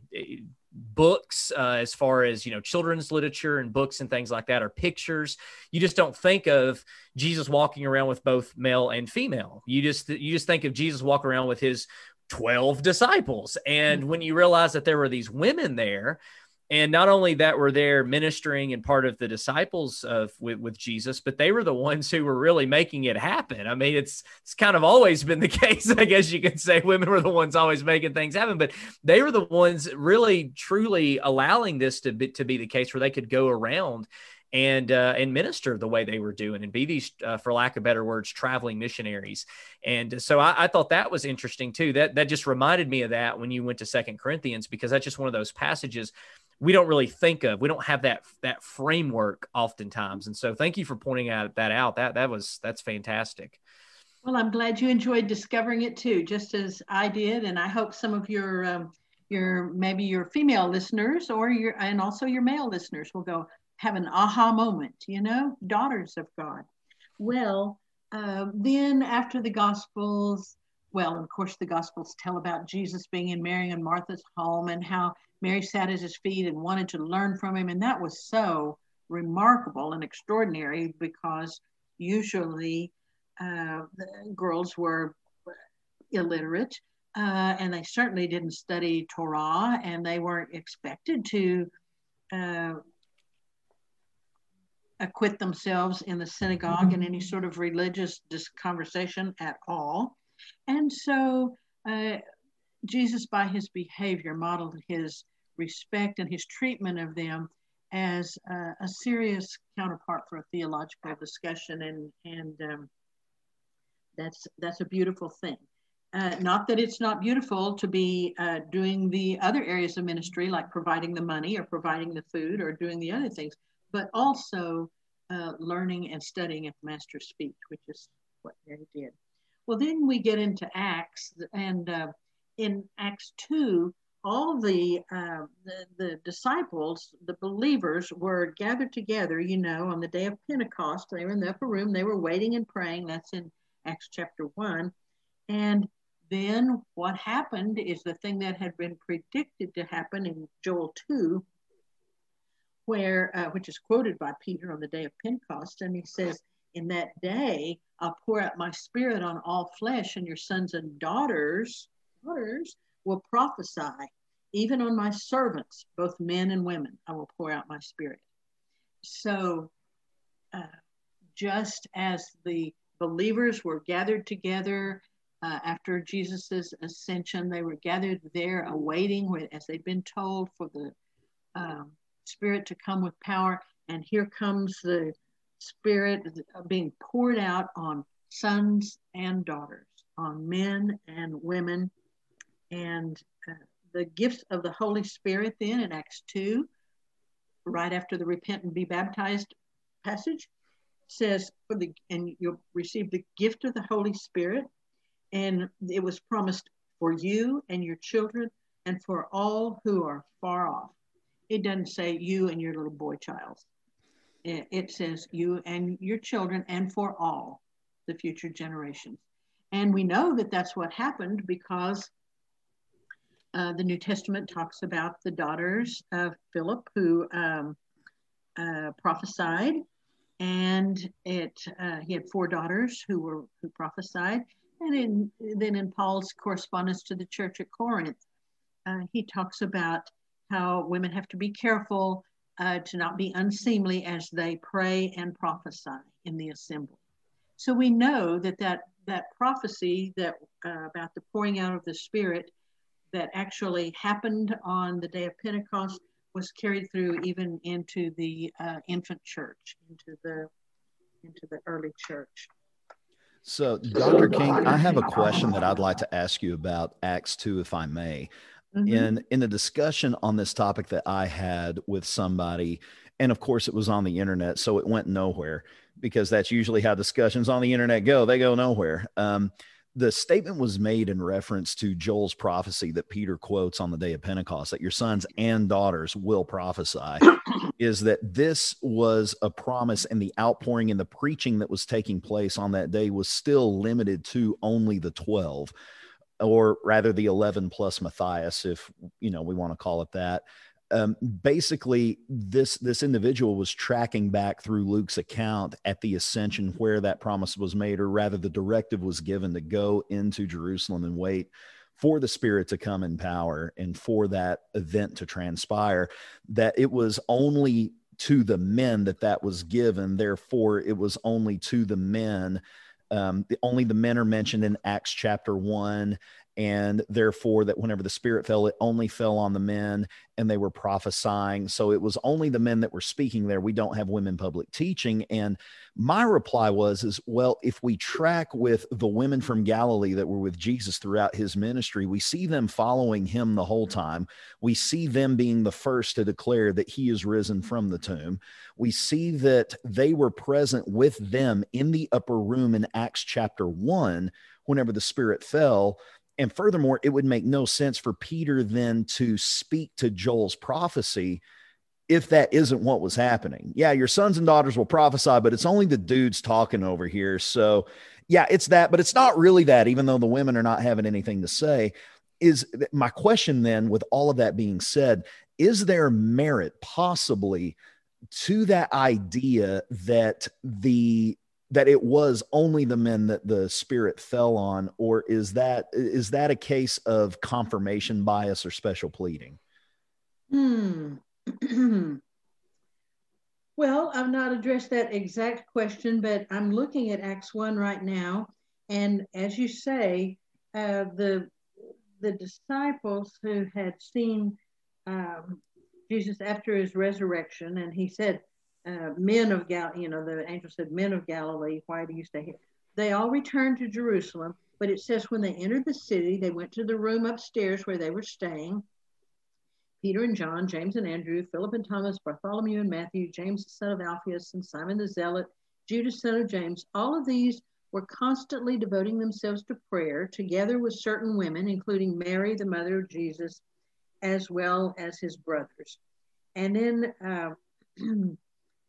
books uh, as far as you know children's literature and books and things like that are pictures you just don't think of jesus walking around with both male and female you just you just think of jesus walking around with his 12 disciples. And when you realize that there were these women there, and not only that were there ministering and part of the disciples of with, with Jesus, but they were the ones who were really making it happen. I mean, it's it's kind of always been the case, I guess you could say women were the ones always making things happen, but they were the ones really truly allowing this to be, to be the case where they could go around and uh, and minister the way they were doing and be these, uh, for lack of better words, traveling missionaries. And so I, I, thought that was interesting too. That that just reminded me of that when you went to Second Corinthians because that's just one of those passages we don't really think of. We don't have that that framework oftentimes. And so thank you for pointing out that out. That that was that's fantastic.
Well, I'm glad you enjoyed discovering it too, just as I did, and I hope some of your um, your maybe your female listeners or your and also your male listeners will go have an aha moment, you know, daughters of God. Well, uh, then after the Gospels, well, of course, the Gospels tell about Jesus being in Mary and Martha's home and how Mary sat at his feet and wanted to learn from him. And that was so remarkable and extraordinary because usually uh, girls were illiterate uh, and they certainly didn't study Torah and they weren't expected to uh, acquit themselves in the synagogue in any sort of religious conversation at all. And so uh, Jesus, by his behavior, modeled his respect and his treatment of them as a serious counterpart for a theological discussion, and and um, that's that's a beautiful thing. Uh, not that it's not beautiful to be uh, doing the other areas of ministry, like providing the money or providing the food or doing the other things, but also uh, learning and studying at the Master's which is what Mary did. Well, then we get into Acts, and uh, in Acts 2, all the, uh, the, the disciples, the believers, were gathered together. You know, on the day of Pentecost, they were in the upper room. They were waiting and praying. That's in Acts chapter one. And then what happened is the thing that had been predicted to happen in Joel two, where uh, which is quoted by Peter on the day of Pentecost, and he says, "In that day, I'll pour out my spirit on all flesh, and your sons and daughters, daughters." will prophesy, even on my servants, both men and women, I will pour out my spirit. So, uh, just as the believers were gathered together uh, after Jesus' ascension, they were gathered there awaiting, as they'd been told, for the um, Spirit to come with power. And here comes the Spirit being poured out on sons and daughters, on men and women and uh, the gifts of the Holy Spirit, then in Acts 2, right after the repent and be baptized passage says for the and you'll receive the gift of the Holy Spirit, and it was promised for you and your children and for all who are far off. It doesn't say you and your little boy child. It, it says you and your children and for all the future generations. And we know that that's what happened because uh, the New Testament talks about the daughters of Philip who um, uh, prophesied, and it uh, he had four daughters who were who prophesied. And in, then in Paul's correspondence to the church at Corinth, uh, he talks about how women have to be careful uh, to not be unseemly as they pray and prophesy in the assembly. So we know that that, that prophecy that uh, about the pouring out of the Spirit that actually happened on the day of Pentecost was carried through even into the uh, infant church, into the into the early church.
So, Dr. King, I have a question that I'd like to ask you about Acts 2, if I may. Mm-hmm. In in a discussion on this topic that I had with somebody, and of course it was on the internet, so it went nowhere because that's usually how discussions on the internet go. They go nowhere. Um, the statement was made in reference to Joel's prophecy that Peter quotes on the day of Pentecost that your sons and daughters will prophesy is that this was a promise and the outpouring and the preaching that was taking place on that day was still limited to only the 12 or rather the 11 plus Matthias if you know we want to call it that um, basically this this individual was tracking back through luke's account at the ascension where that promise was made or rather the directive was given to go into jerusalem and wait for the spirit to come in power and for that event to transpire that it was only to the men that that was given. Therefore it was only to the men um, the, only the men are mentioned in acts chapter 1 and therefore that whenever the spirit fell it only fell on the men and they were prophesying. So it was only the men that were speaking there. We don't have women public teaching. And my reply was is well if we track with the women from galilee that were with jesus throughout his ministry we see them following him the whole time. We see them being the first to declare that he is risen from the tomb. We see that they were present with them in the upper room in acts chapter 1 whenever the spirit fell and furthermore, it would make no sense for Peter then to speak to Joel's prophecy if that isn't what was happening. Yeah, your sons and daughters will prophesy, but it's only the dudes talking over here. So, yeah, it's that, but it's not really that, even though the women are not having anything to say. Is my question then, with all of that being said, is there merit possibly to that idea that the that it was only the men that the spirit fell on or is that is that a case of confirmation bias or special pleading?
Hmm. Well i've not addressed that exact question but i'm looking at acts 1 right now. And as you say uh, the the disciples who had seen um, jesus after his resurrection and he said uh, men of Gal, you know, the angel said, men of Galilee, why do you stay here? They all returned to Jerusalem, but it says when they entered the city, they went to the room upstairs where they were staying. Peter and John, James and Andrew, Philip and Thomas, Bartholomew and Matthew, James the son of Alphaeus, and Simon the Zealot, Judas son of James. All of these were constantly devoting themselves to prayer, together with certain women, including Mary, the mother of Jesus, as well as his brothers. And then uh,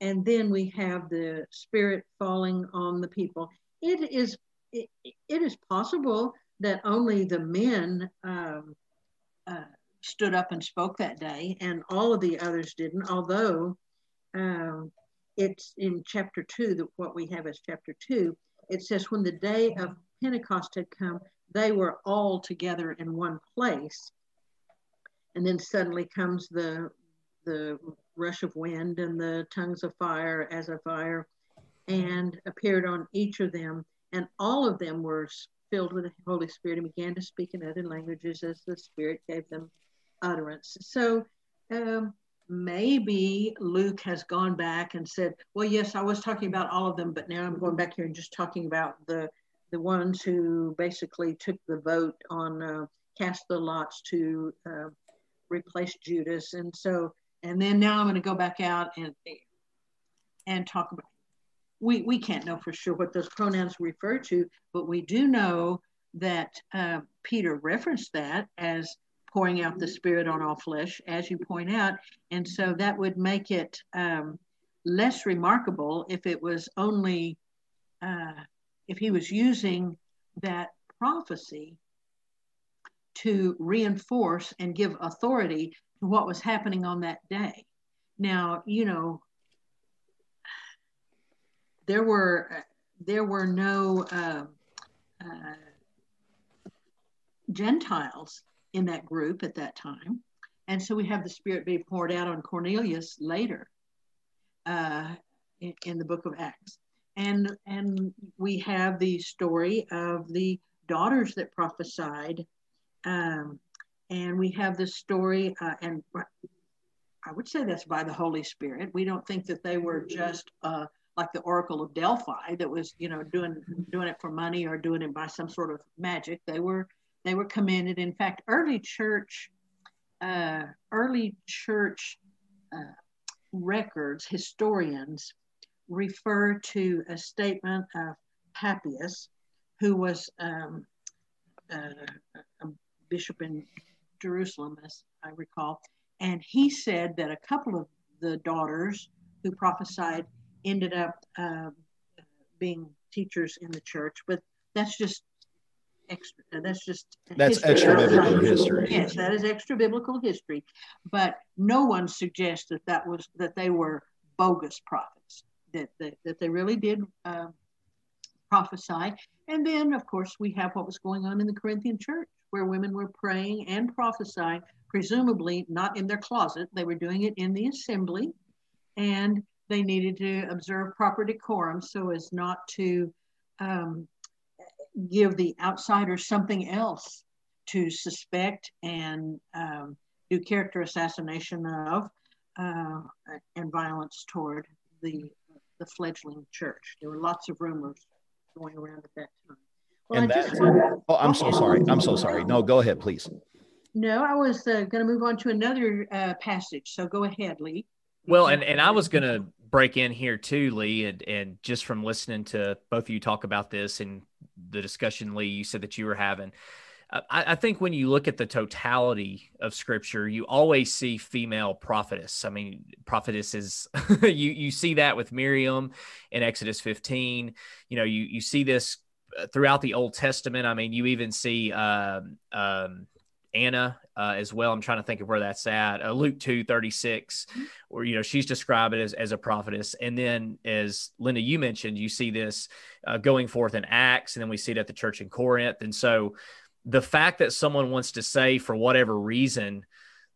and then we have the spirit falling on the people. It is it, it is possible that only the men um, uh, stood up and spoke that day, and all of the others didn't. Although um, it's in chapter two that what we have is chapter two. It says when the day of Pentecost had come, they were all together in one place, and then suddenly comes the the rush of wind and the tongues of fire as a fire and appeared on each of them. And all of them were filled with the Holy Spirit and began to speak in other languages as the Spirit gave them utterance. So um, maybe Luke has gone back and said, well, yes, I was talking about all of them, but now I'm going back here and just talking about the the ones who basically took the vote on uh, cast the lots to uh, replace Judas. And so and then now I'm going to go back out and and talk about. We we can't know for sure what those pronouns refer to, but we do know that uh, Peter referenced that as pouring out the Spirit on all flesh, as you point out, and so that would make it um, less remarkable if it was only uh, if he was using that prophecy to reinforce and give authority to what was happening on that day. Now, you know, there were there were no uh, uh, Gentiles in that group at that time, and so we have the Spirit being poured out on Cornelius later uh, in, in the Book of Acts, and and we have the story of the daughters that prophesied um, and we have this story, uh, and I would say that's by the Holy Spirit. We don't think that they were just uh, like the Oracle of Delphi that was, you know, doing doing it for money or doing it by some sort of magic. They were they were commended. In fact, early church uh, early church uh, records historians refer to a statement of Papias, who was um, uh, a bishop in Jerusalem, as I recall. And he said that a couple of the daughters who prophesied ended up uh, being teachers in the church, but that's just extra. That's just
that's extra biblical history.
Yes, that is extra biblical history, but no one suggests that that was that they were bogus prophets. That that, that they really did uh, prophesy. And then, of course, we have what was going on in the Corinthian church where women were praying and prophesying, presumably not in their closet. They were doing it in the assembly, and they needed to observe proper decorum so as not to um, give the outsiders something else to suspect and um, do character assassination of uh, and violence toward the the fledgling church. There were lots of rumors going around at that time.
Well, and that, oh, I'm so sorry. I'm so sorry. No, go ahead, please.
No, I was uh, going to move on to another uh, passage. So go ahead, Lee.
Well, and, and I was going to break in here too, Lee, and, and just from listening to both of you talk about this and the discussion, Lee, you said that you were having. I, I think when you look at the totality of scripture, you always see female prophetess. I mean, prophetess is you you see that with Miriam in Exodus 15. You know, you you see this throughout the Old Testament. I mean, you even see um, um, Anna uh, as well. I'm trying to think of where that's at. Uh, Luke 2 36, mm-hmm. where, you know, she's described as, as a prophetess. And then, as Linda, you mentioned, you see this uh, going forth in Acts, and then we see it at the church in Corinth. And so, the fact that someone wants to say, for whatever reason,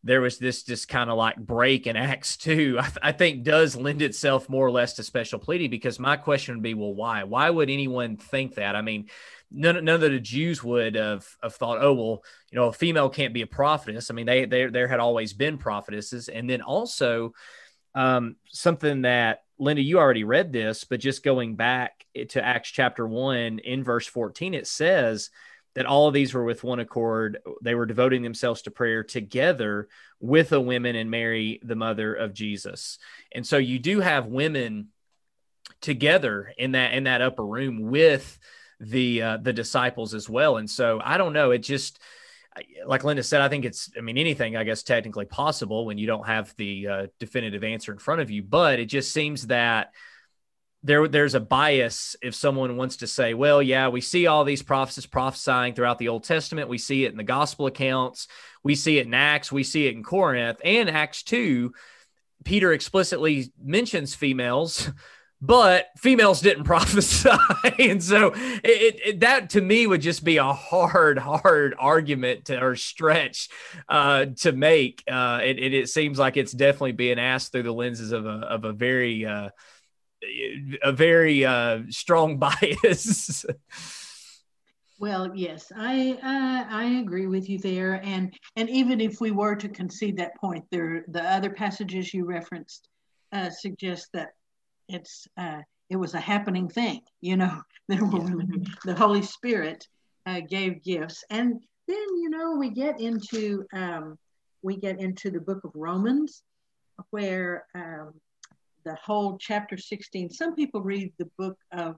there was this just kind of like break in Acts 2, I, th- I, think does lend itself more or less to special pleading because my question would be, well, why? Why would anyone think that? I mean, none, none of the Jews would have, have thought, oh, well, you know, a female can't be a prophetess. I mean, they, they there had always been prophetesses. And then also um, something that Linda, you already read this, but just going back to Acts chapter 1 in verse 14, it says, that all of these were with one accord. They were devoting themselves to prayer together with the women and Mary, the mother of Jesus. And so you do have women together in that in that upper room with the uh, the disciples as well. And so I don't know. It just like Linda said, I think it's, I mean, anything, I guess, technically possible when you don't have the uh, definitive answer in front of you. But it just seems that there there's a bias if someone wants to say, well, yeah, we see all these prophets prophesying throughout the Old Testament. We see it in the gospel accounts. We see it in Acts. We see it in Corinth and Acts 2. Peter explicitly mentions females, but females didn't prophesy. and so it, it, that to me would just be a hard, hard argument to or stretch uh, to make. Uh, it, it, seems like it's definitely being asked through the lenses of a, of a very, uh, a very uh, strong bias.
well, yes, I uh, I agree with you there, and and even if we were to concede that point, there the other passages you referenced uh, suggest that it's uh, it was a happening thing. You know, the Holy Spirit uh, gave gifts, and then you know we get into um, we get into the Book of Romans, where um, the whole chapter 16. Some people read the book of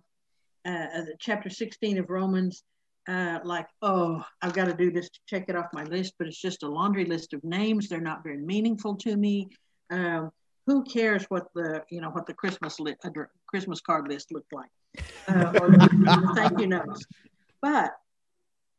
uh, chapter 16 of Romans uh, like, oh, I've got to do this to check it off my list, but it's just a laundry list of names. They're not very meaningful to me. Um, who cares what the you know what the Christmas li- uh, Christmas card list looked like, uh, or thank you notes? But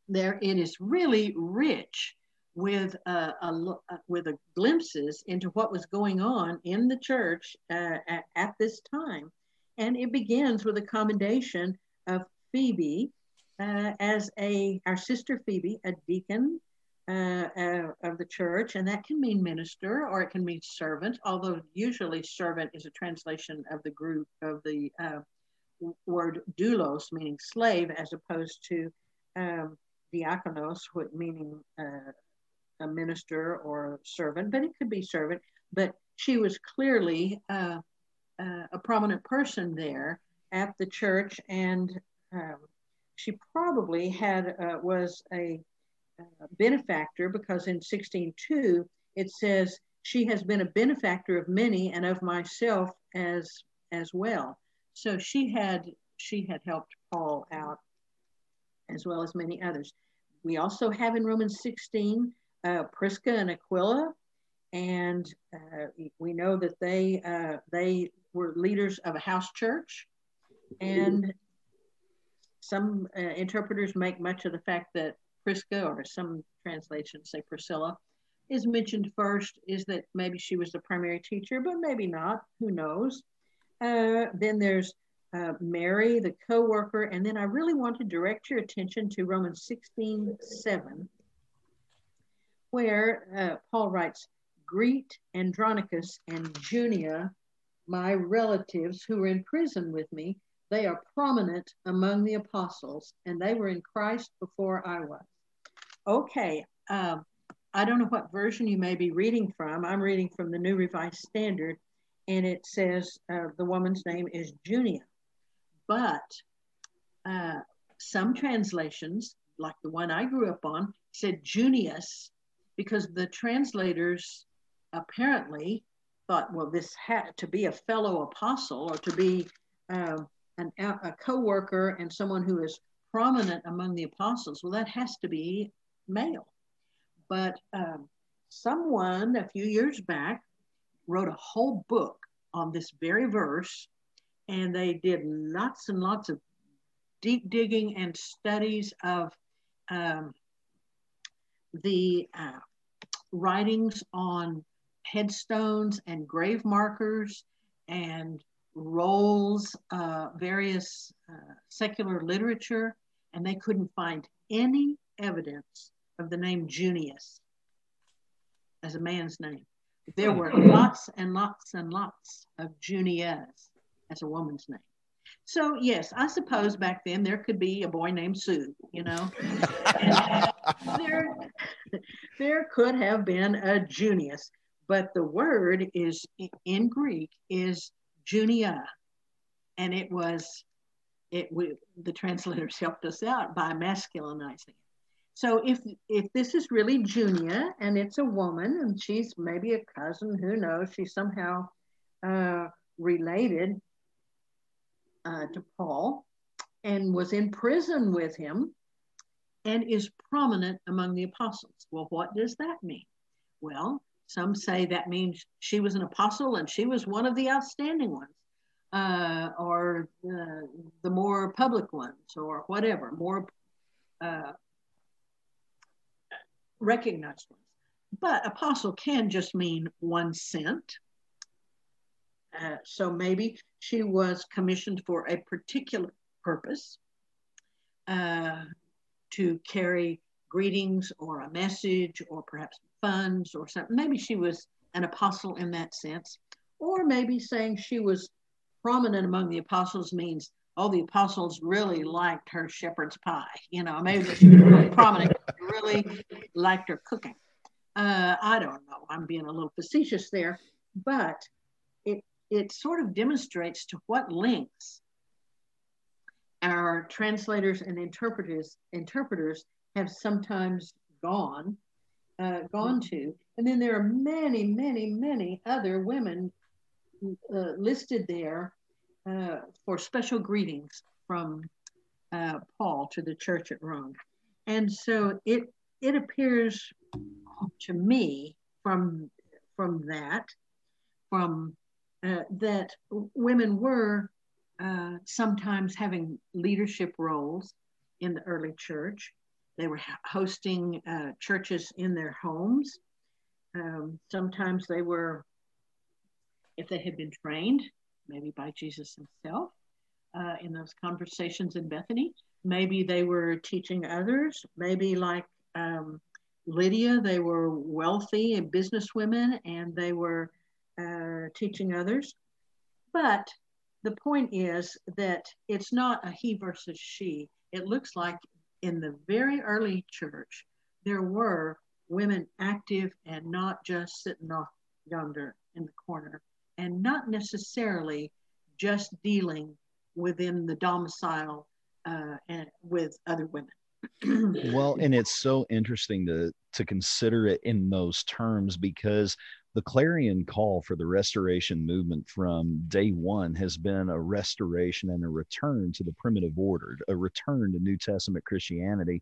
there, it is really rich with a, a, with a glimpses into what was going on in the church uh, at, at, this time, and it begins with a commendation of Phoebe uh, as a our sister Phoebe, a deacon uh, uh, of the church, and that can mean minister or it can mean servant. Although usually servant is a translation of the group of the uh, word doulos, meaning slave, as opposed to um, diakonos, meaning uh, a minister or a servant, but it could be servant. But she was clearly uh, uh, a prominent person there at the church, and um, she probably had uh, was a uh, benefactor because in 16.2 it says she has been a benefactor of many and of myself as as well. So she had she had helped Paul out as well as many others. We also have in Romans 16 uh, Prisca and Aquila, and uh, we know that they uh, they were leaders of a house church, and some uh, interpreters make much of the fact that Prisca, or some translations say Priscilla, is mentioned first. Is that maybe she was the primary teacher, but maybe not. Who knows? Uh, then there's uh, Mary, the co-worker, and then I really want to direct your attention to Romans 16, 7, where uh, Paul writes, Greet Andronicus and Junia, my relatives who were in prison with me. They are prominent among the apostles, and they were in Christ before I was. Okay, um, I don't know what version you may be reading from. I'm reading from the New Revised Standard, and it says uh, the woman's name is Junia. But uh, some translations, like the one I grew up on, said Junius because the translators apparently thought, well, this had to be a fellow apostle or to be uh, an, a co-worker and someone who is prominent among the apostles. Well, that has to be male. But um, someone a few years back wrote a whole book on this very verse, and they did lots and lots of deep digging and studies of um, the uh, writings on headstones and grave markers and rolls, uh, various uh, secular literature, and they couldn't find any evidence of the name Junius as a man's name. There were lots and lots and lots of Junias as a woman's name. So yes, I suppose back then there could be a boy named Sue, you know. there, there could have been a Junius, but the word is in Greek is Junia, and it was it we, the translators helped us out by masculinizing it. So if if this is really Junia and it's a woman and she's maybe a cousin, who knows? She's somehow uh, related uh, to Paul and was in prison with him and is prominent among the apostles. Well, what does that mean? Well, some say that means she was an apostle and she was one of the outstanding ones, uh, or uh, the more public ones, or whatever, more uh, recognized ones. But apostle can just mean one sent. Uh, so maybe she was commissioned for a particular purpose uh, to carry greetings or a message or perhaps funds or something. Maybe she was an apostle in that sense. Or maybe saying she was prominent among the apostles means all the apostles really liked her shepherd's pie. You know, maybe she was really prominent, really liked her cooking. Uh, I don't know. I'm being a little facetious there, but it sort of demonstrates to what lengths our translators and interpreters interpreters have sometimes gone uh, gone to and then there are many many many other women uh, listed there uh, for special greetings from uh, Paul to the church at Rome. And so it, it appears to me from, from that, from uh, that women were uh, sometimes having leadership roles in the early church. They were hosting uh, churches in their homes. Um, sometimes they were, if they had been trained, maybe by Jesus himself, uh, in those conversations in Bethany. Maybe they were teaching others. Maybe, like um, Lydia, they were wealthy and businesswomen and they were uh, teaching others. But the point is that it's not a he versus she. It looks like in the very early church, there were women active and not just sitting off yonder in the corner and not necessarily just dealing within the domicile uh, and with other women.
Well, and it's so interesting to to consider it in those terms because the clarion call for the restoration movement from day one has been a restoration and a return to the primitive order, a return to New Testament Christianity,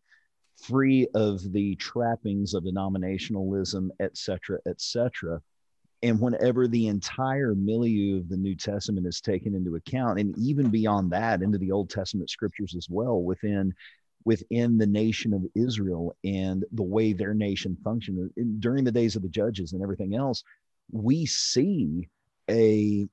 free of the trappings of denominationalism, etc., etc. And whenever the entire milieu of the New Testament is taken into account, and even beyond that, into the Old Testament scriptures as well, within within the nation of Israel and the way their nation functioned. During the days of the judges and everything else, we see a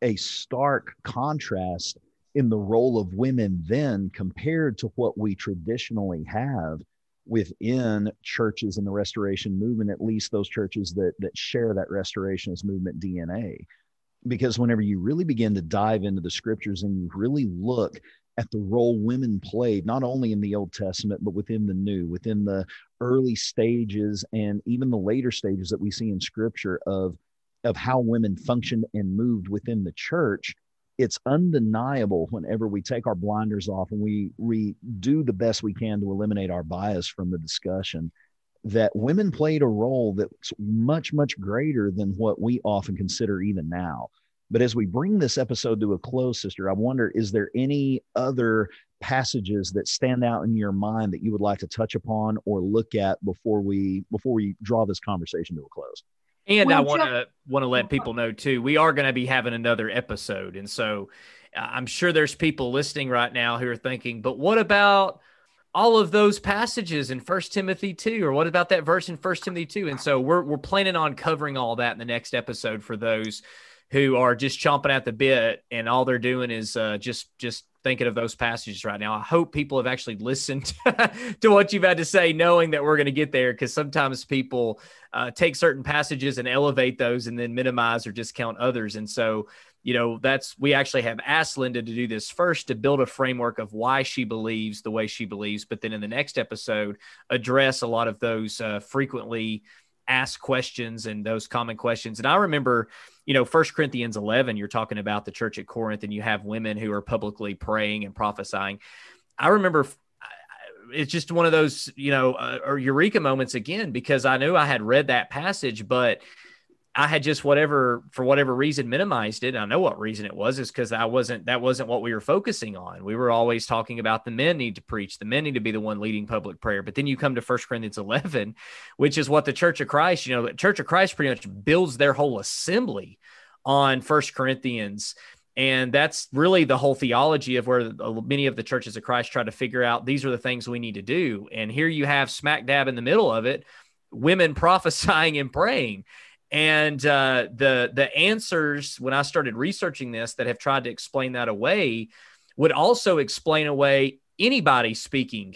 a stark contrast in the role of women then compared to what we traditionally have within churches in the restoration movement at least those churches that that share that restorationist movement dna because whenever you really begin to dive into the scriptures and you really look at the role women played, not only in the Old Testament, but within the New, within the early stages and even the later stages that we see in Scripture of, of how women functioned and moved within the church. It's undeniable whenever we take our blinders off and we, we do the best we can to eliminate our bias from the discussion that women played a role that's much, much greater than what we often consider even now. But as we bring this episode to a close, sister, I wonder is there any other passages that stand out in your mind that you would like to touch upon or look at before we before we draw this conversation to a close?
And well, I want to want to let people know too, we are going to be having another episode, and so uh, I'm sure there's people listening right now who are thinking, but what about all of those passages in First Timothy 2 or what about that verse in First Timothy 2 and so we're we're planning on covering all that in the next episode for those who are just chomping at the bit and all they're doing is uh, just just thinking of those passages right now. I hope people have actually listened to what you've had to say, knowing that we're going to get there. Because sometimes people uh, take certain passages and elevate those, and then minimize or discount others. And so, you know, that's we actually have asked Linda to do this first to build a framework of why she believes the way she believes, but then in the next episode, address a lot of those uh, frequently asked questions and those common questions. And I remember, you know, First Corinthians 11, you're talking about the church at Corinth and you have women who are publicly praying and prophesying. I remember it's just one of those, you know, uh, or eureka moments again, because I knew I had read that passage, but I had just whatever for whatever reason minimized it. I know what reason it was is because I wasn't that wasn't what we were focusing on. We were always talking about the men need to preach, the men need to be the one leading public prayer. But then you come to First Corinthians 11, which is what the Church of Christ, you know, the Church of Christ pretty much builds their whole assembly on First Corinthians. And that's really the whole theology of where uh, many of the churches of Christ try to figure out these are the things we need to do. And here you have smack dab in the middle of it, women prophesying and praying and uh, the the answers when I started researching this that have tried to explain that away would also explain away anybody speaking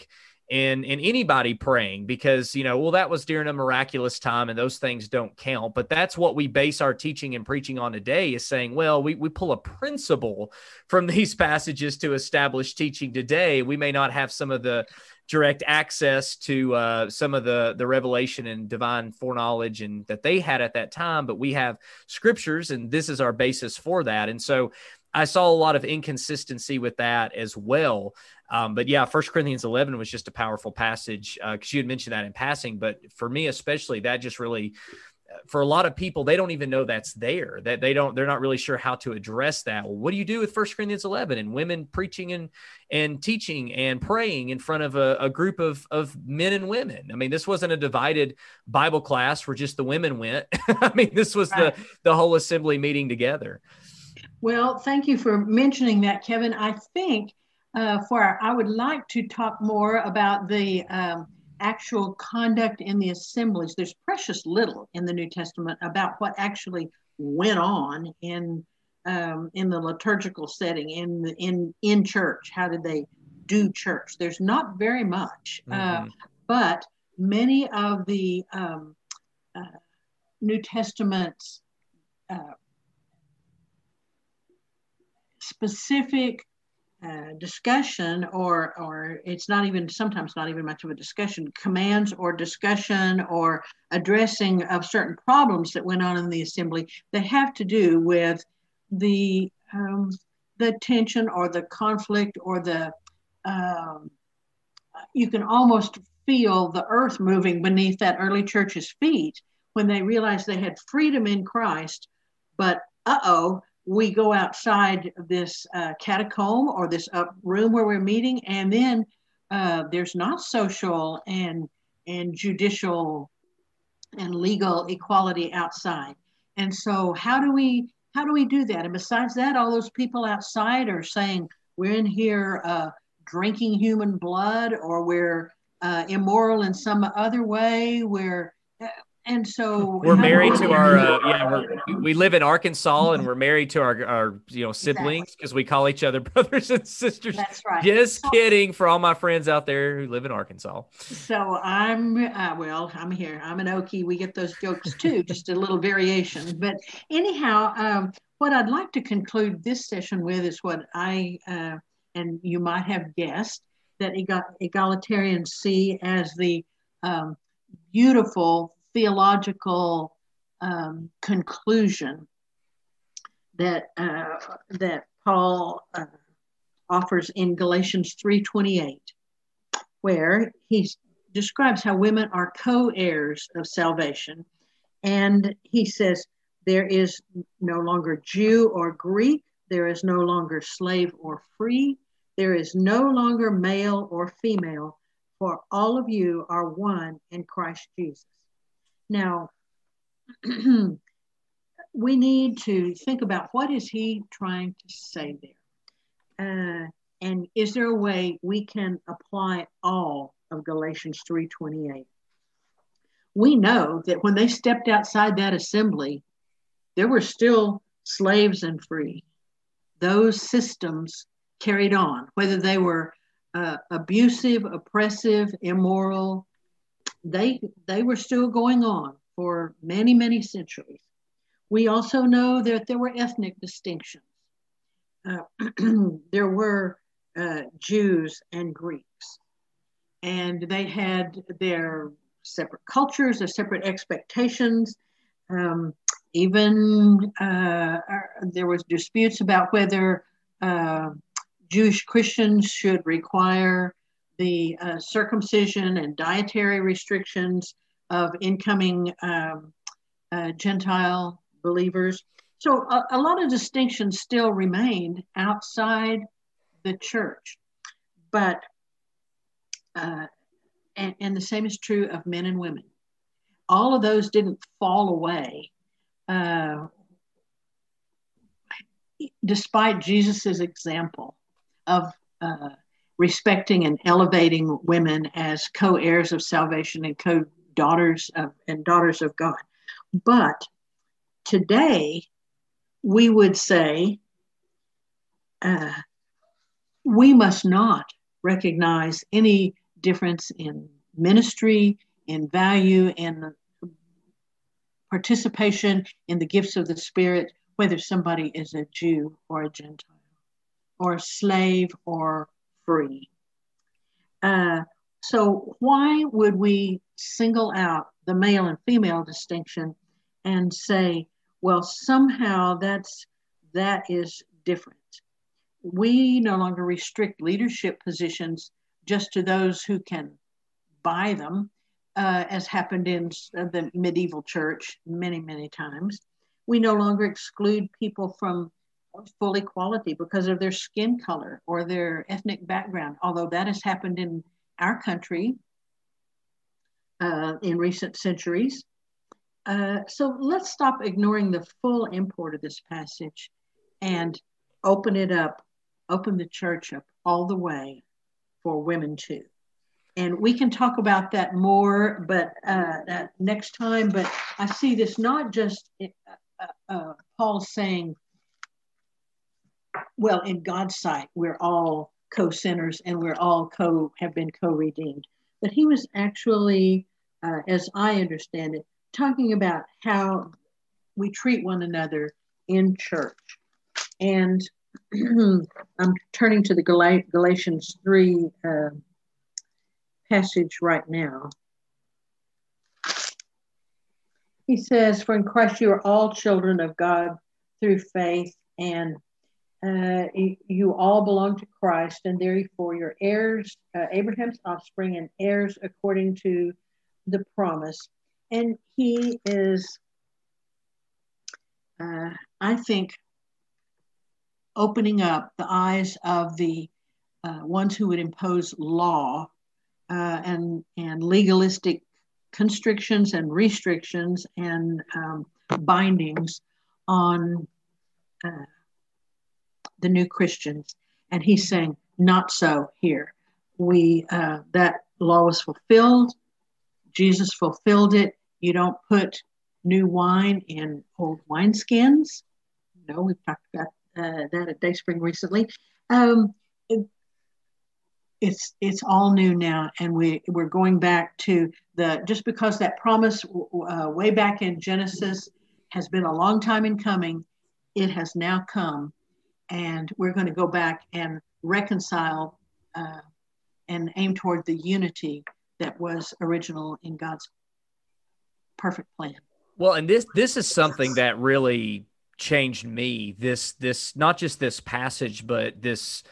and and anybody praying because you know well that was during a miraculous time and those things don't count. But that's what we base our teaching and preaching on today is saying well we, we pull a principle from these passages to establish teaching today. We may not have some of the direct access to uh, some of the the revelation and divine foreknowledge and that they had at that time but we have scriptures and this is our basis for that. And so i saw a lot of inconsistency with that as well um, but yeah first corinthians 11 was just a powerful passage because uh, you had mentioned that in passing but for me especially that just really for a lot of people, they don't even know that's there. That they don't, they're not really sure how to address that. Well, what do you do with First Corinthians 11 and women preaching and and teaching and praying in front of a, a group of of men and women? I mean, this wasn't a divided Bible class where just the women went. I mean, this was the the whole assembly meeting together.
Well, thank you for mentioning that, Kevin. I think uh, for I would like to talk more about the um, actual conduct in the assemblies. There's precious little in the New Testament about what actually went on in um, in the liturgical setting in the, in in church. How did they do church? There's not very much, uh, mm-hmm. uh, but many of the um, uh, New Testament's uh, specific uh, discussion or or it's not even sometimes not even much of a discussion commands or discussion or addressing of certain problems that went on in the assembly that have to do with the um, the tension or the conflict or the um, you can almost feel the earth moving beneath that early church's feet when they realized they had freedom in Christ but uh-oh we go outside this uh, catacomb or this up room where we're meeting, and then uh, there's not social and and judicial and legal equality outside. And so, how do we how do we do that? And besides that, all those people outside are saying we're in here uh, drinking human blood, or we're uh, immoral in some other way. We're and so
we're married to our uh, yeah we live in arkansas and we're married to our, our you know siblings because exactly. we call each other brothers and sisters.
That's right.
Just so, kidding for all my friends out there who live in arkansas.
So i'm uh, well i'm here. I'm an okie. We get those jokes too just a little variation. But anyhow um, what i'd like to conclude this session with is what i uh, and you might have guessed that egalitarians see as the um, beautiful theological um, conclusion that uh, that Paul uh, offers in Galatians 3:28, where he describes how women are co-heirs of salvation, and he says there is no longer Jew or Greek, there is no longer slave or free, there is no longer male or female, for all of you are one in Christ Jesus. Now, we need to think about what is he trying to say there? Uh, and is there a way we can apply all of Galatians 3:28? We know that when they stepped outside that assembly, there were still slaves and free. Those systems carried on, whether they were uh, abusive, oppressive, immoral, they they were still going on for many many centuries. We also know that there were ethnic distinctions. Uh, there were uh, Jews and Greeks, and they had their separate cultures, their separate expectations. Um, even uh, there was disputes about whether uh, Jewish Christians should require the uh, circumcision and dietary restrictions of incoming um, uh, Gentile believers. So a, a, lot of distinctions still remained outside the church, but uh, and, and, the same is true of men and women. All of those didn't fall away, uh, despite Jesus's example of uh, respecting and elevating women as co-heirs of salvation and co-daughters of and daughters of God. But today, we would say uh, we must not recognize any difference in ministry, in value, in participation in the gifts of the Spirit, whether somebody is a Jew or a Gentile, or a slave or free. Uh, so, why would we single out the male and female distinction and say, well, somehow that's that is different? We no longer restrict leadership positions just to those who can buy them. uh, as happened in the medieval church many, many times. We no longer exclude people from full equality because of their skin color or their ethnic background, although that has happened in our country uh, in recent centuries. Uh, so let's stop ignoring the full import of this passage and open it up, open the church up all the way for women too. And we can talk about that more, but uh, next time. But I see this not just uh, uh, uh, Paul saying, well, in God's sight, we're all co-sinners and we're all co have been co-redeemed. But he was actually, uh, as I understand it, talking about how we treat one another in church. And I'm turning to the Gal- Galatians 3 uh, passage right now. He says, For in Christ you are all children of God through faith, and uh, you all belong to Christ, and therefore you're heirs, uh, Abraham's offspring, and heirs according to the promise. And he is, uh, I think, opening up the eyes of the uh, ones who would impose law uh, and and legalistic constrictions and restrictions and um, bindings on the new Christians. And he's saying, not so here. We uh, that law was fulfilled. Jesus fulfilled it. You don't put new wine in old wineskins. You know, we've talked about uh, that at Dayspring recently. Um, it, it's it's all new now, and we we're going back to the just because that promise uh, way back in Genesis has been a long time in coming, it has now come, and we're going to go back and reconcile uh, and aim toward the unity that was original in God's perfect plan.
Well, and this this is something that really changed me. This this not just this passage, but this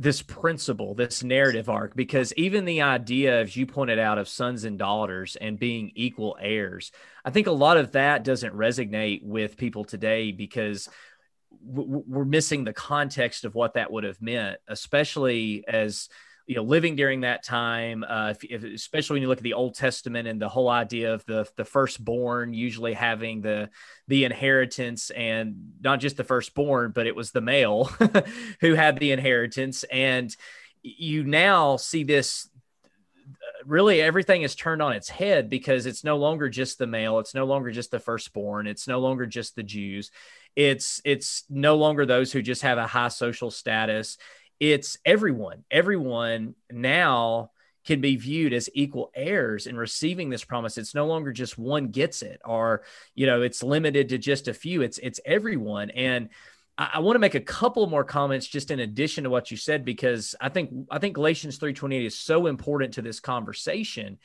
this principle, this narrative arc, because even the idea, as you pointed out, of sons and daughters and being equal heirs, I think a lot of that doesn't resonate with people today because we're missing the context of what that would have meant, especially as you know living during that time uh, if, if, especially when you look at the old testament and the whole idea of the the firstborn usually having the the inheritance and not just the firstborn but it was the male who had the inheritance. And you now see this really everything is turned on its head because it's no longer just the male it's no longer just the firstborn it's no longer just the jews it's it's no longer those who just have a high social status it's everyone. Everyone now can be viewed as equal heirs in receiving this promise. It's no longer just one gets it, or you know, it's limited to just a few. It's it's everyone. And I, I want to make a couple more comments just in addition to what you said because I think I think Galatians three twenty eight is so important to this conversation.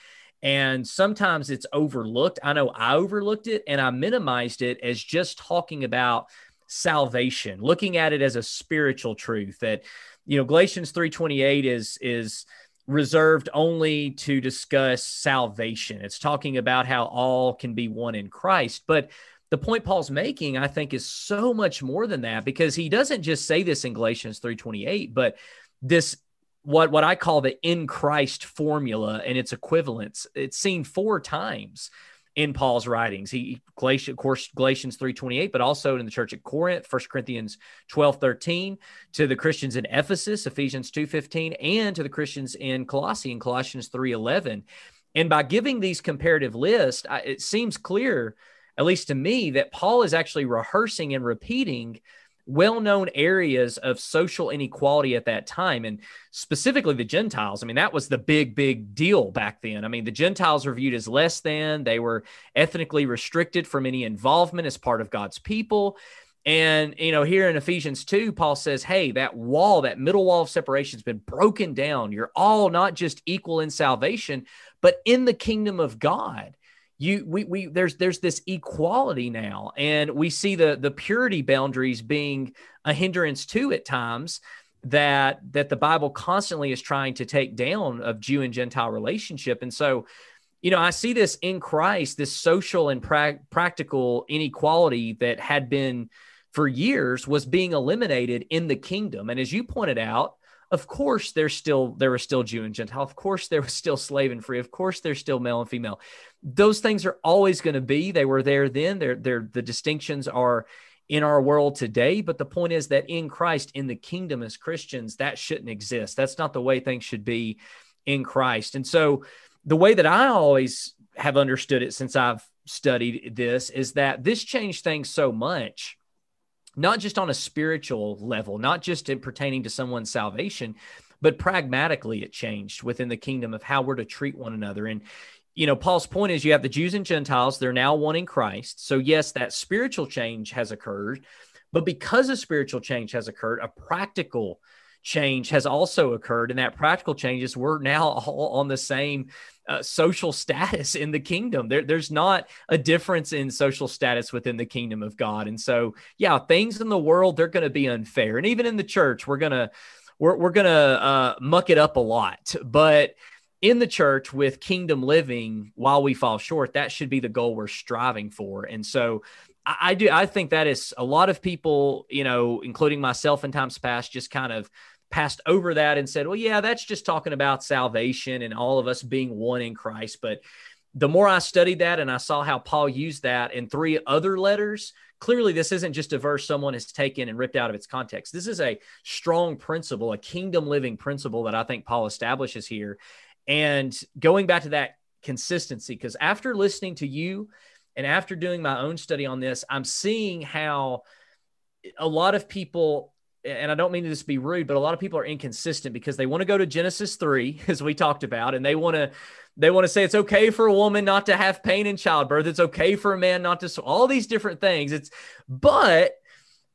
And sometimes it's overlooked. I know I overlooked it and I minimized it as just talking about salvation, looking at it as a spiritual truth that you know galatians 328 is is reserved only to discuss salvation it's talking about how all can be one in christ but the point paul's making i think is so much more than that because he doesn't just say this in galatians 328 but this what what i call the in christ formula and its equivalents it's seen four times in Paul's writings. He Galatians, of course, Galatians 3:28, but also in the church at Corinth, 1 Corinthians 12:13, to the Christians in Ephesus, Ephesians 2:15, and to the Christians in Colossae, in Colossians 3:11. And by giving these comparative lists, it seems clear, at least to me, that Paul is actually rehearsing and repeating well known areas of social inequality at that time. And specifically the Gentiles. I mean, that was the big, big deal back then. I mean, the Gentiles were viewed as less than, they were ethnically restricted from any involvement as part of God's people. And, you know, here in Ephesians 2, Paul says, hey, that wall, that middle wall of separation has been broken down. You're all not just equal in salvation, but in the kingdom of God you we, we there's there's this equality now and we see the the purity boundaries being a hindrance too at times that that the bible constantly is trying to take down of jew and gentile relationship and so you know, I see this in Christ, this social and pra- practical inequality that had been for years was being eliminated in the kingdom. And as you pointed out, of course there's still there was still Jew and Gentile. Of course there was still slave and free. Of course there's still male and female. Those things are always going to be. They were there then. They're, they're the distinctions are in our world today. But the point is that in Christ, in the kingdom as Christians, that shouldn't exist. That's not the way things should be in Christ. And so the way that I always have understood it since I've studied this is that this changed things so much, not just on a spiritual level, not just in pertaining to someone's salvation, but pragmatically it changed within the kingdom of how we're to treat one another. And, you know, Paul's point is you have the Jews and Gentiles, they're now one in Christ. So, yes, that spiritual change has occurred, but because a spiritual change has occurred, a practical change has also occurred. And that practical changes, we're now all on the same uh, social status in the kingdom. There, there's not a difference in social status within the kingdom of God. And so, yeah, things in the world, they're going to be unfair. And even in the church, we're going to, we're, we're going to uh, muck it up a lot. But in the church with kingdom living while we fall short, that should be the goal we're striving for. And so, I, I do. I think that is a lot of people, you know, including myself in times past, just kind of passed over that and said, well, yeah, that's just talking about salvation and all of us being one in Christ. But the more I studied that and I saw how Paul used that in three other letters, clearly this isn't just a verse someone has taken and ripped out of its context. This is a strong principle, a kingdom living principle that I think Paul establishes here. And going back to that consistency, because after listening to you and after doing my own study on this, I'm seeing how a lot of people and I don't mean this to be rude, but a lot of people are inconsistent because they want to go to Genesis 3, as we talked about, and they want to they want to say it's okay for a woman not to have pain in childbirth. It's okay for a man not to all these different things. It's but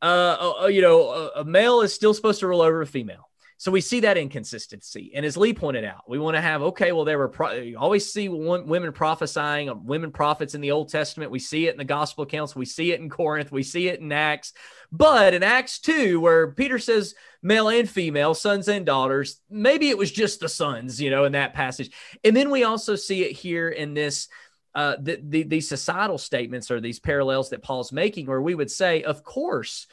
uh, uh you know, a, a male is still supposed to rule over a female. So we see that inconsistency. And as Lee pointed out, we want to have, okay, well, there were, pro- you always see women prophesying, uh, women prophets in the Old Testament. We see it in the gospel accounts. We see it in Corinth. We see it in Acts. But in Acts 2, where Peter says male and female, sons and daughters, maybe it was just the sons, you know, in that passage. And then we also see it here in this. Uh, the, the, these societal statements or these parallels that Paul's making, where we would say, of course,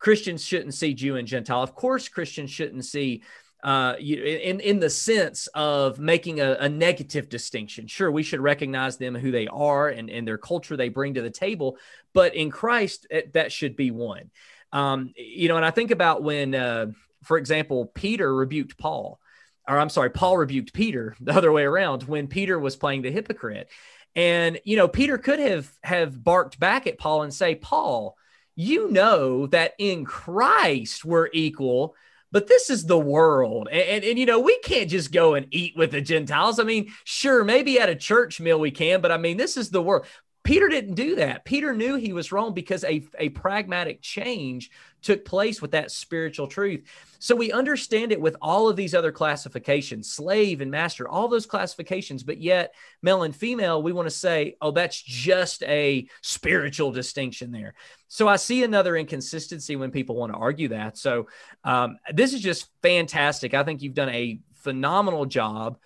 Christians shouldn't see Jew and Gentile. Of course, Christians shouldn't see uh, in in the sense of making a, a, negative distinction. Sure, we should recognize them who they are and, and their culture they bring to the table, but in Christ, it, that should be one. Um, you know, and I think about when, uh, for example, Peter rebuked Paul, or I'm sorry, Paul rebuked Peter the other way around when Peter was playing the hypocrite. And you know, Peter could have have barked back at Paul and say, Paul you know that in Christ we're equal, but this is the world. And, and, and, you know, we can't just go and eat with the Gentiles. I mean, sure, maybe at a church meal we can, but I mean, this is the world. Peter didn't do that. Peter knew he was wrong because a, a pragmatic change took place with that spiritual truth. So we understand it with all of these other classifications slave and master, all those classifications, but yet male and female, we want to say, oh, that's just a spiritual distinction there. So I see another inconsistency when people want to argue that. So um, this is just fantastic. I think you've done a phenomenal job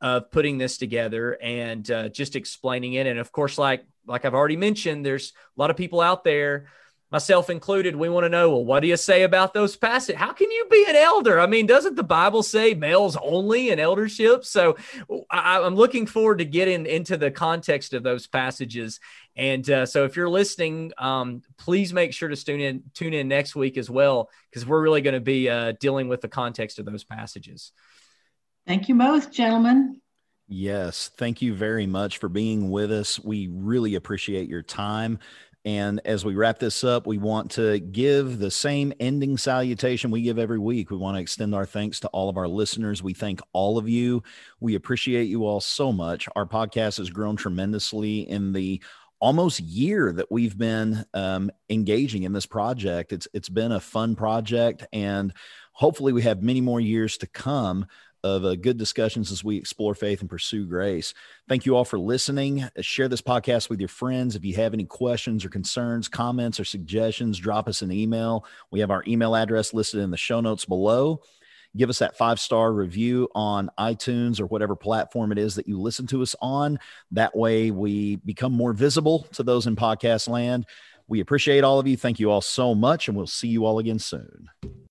of putting this together and uh, just explaining it. And of course, like like I've already mentioned, there's a lot of people out there, myself included. We want to know, well, what do you say about those passages? How can you be an elder? I mean, doesn't the Bible say males only in eldership? So I, am looking forward to getting into the context of those passages. And uh, so if you're listening, um, please make sure to tune in tune in next week as well, because we're really going to be uh, dealing with the context of those passages.
Thank you both, gentlemen.
Yes. Thank you very much for being with us. We really appreciate your time. And as we wrap this up, we want to give the same ending salutation we give every week. We want to extend our thanks to all of our listeners. We thank all of you. We appreciate you all so much. Our podcast has grown tremendously in the almost year that we've been um, engaging in this project. It's it's been a fun project, and hopefully, we have many more years to come of uh, good discussions as we explore faith and pursue grace. Thank you all for listening. Uh, share this podcast with your friends. If you have any questions or concerns, comments, or suggestions, drop us an email. We have our email address listed in the show notes below. give us that five star review on iTunes or whatever platform it is that you listen to us on. That way we become more visible to those in podcast land. We appreciate all of you. Thank you all so much, and we'll see you all again soon.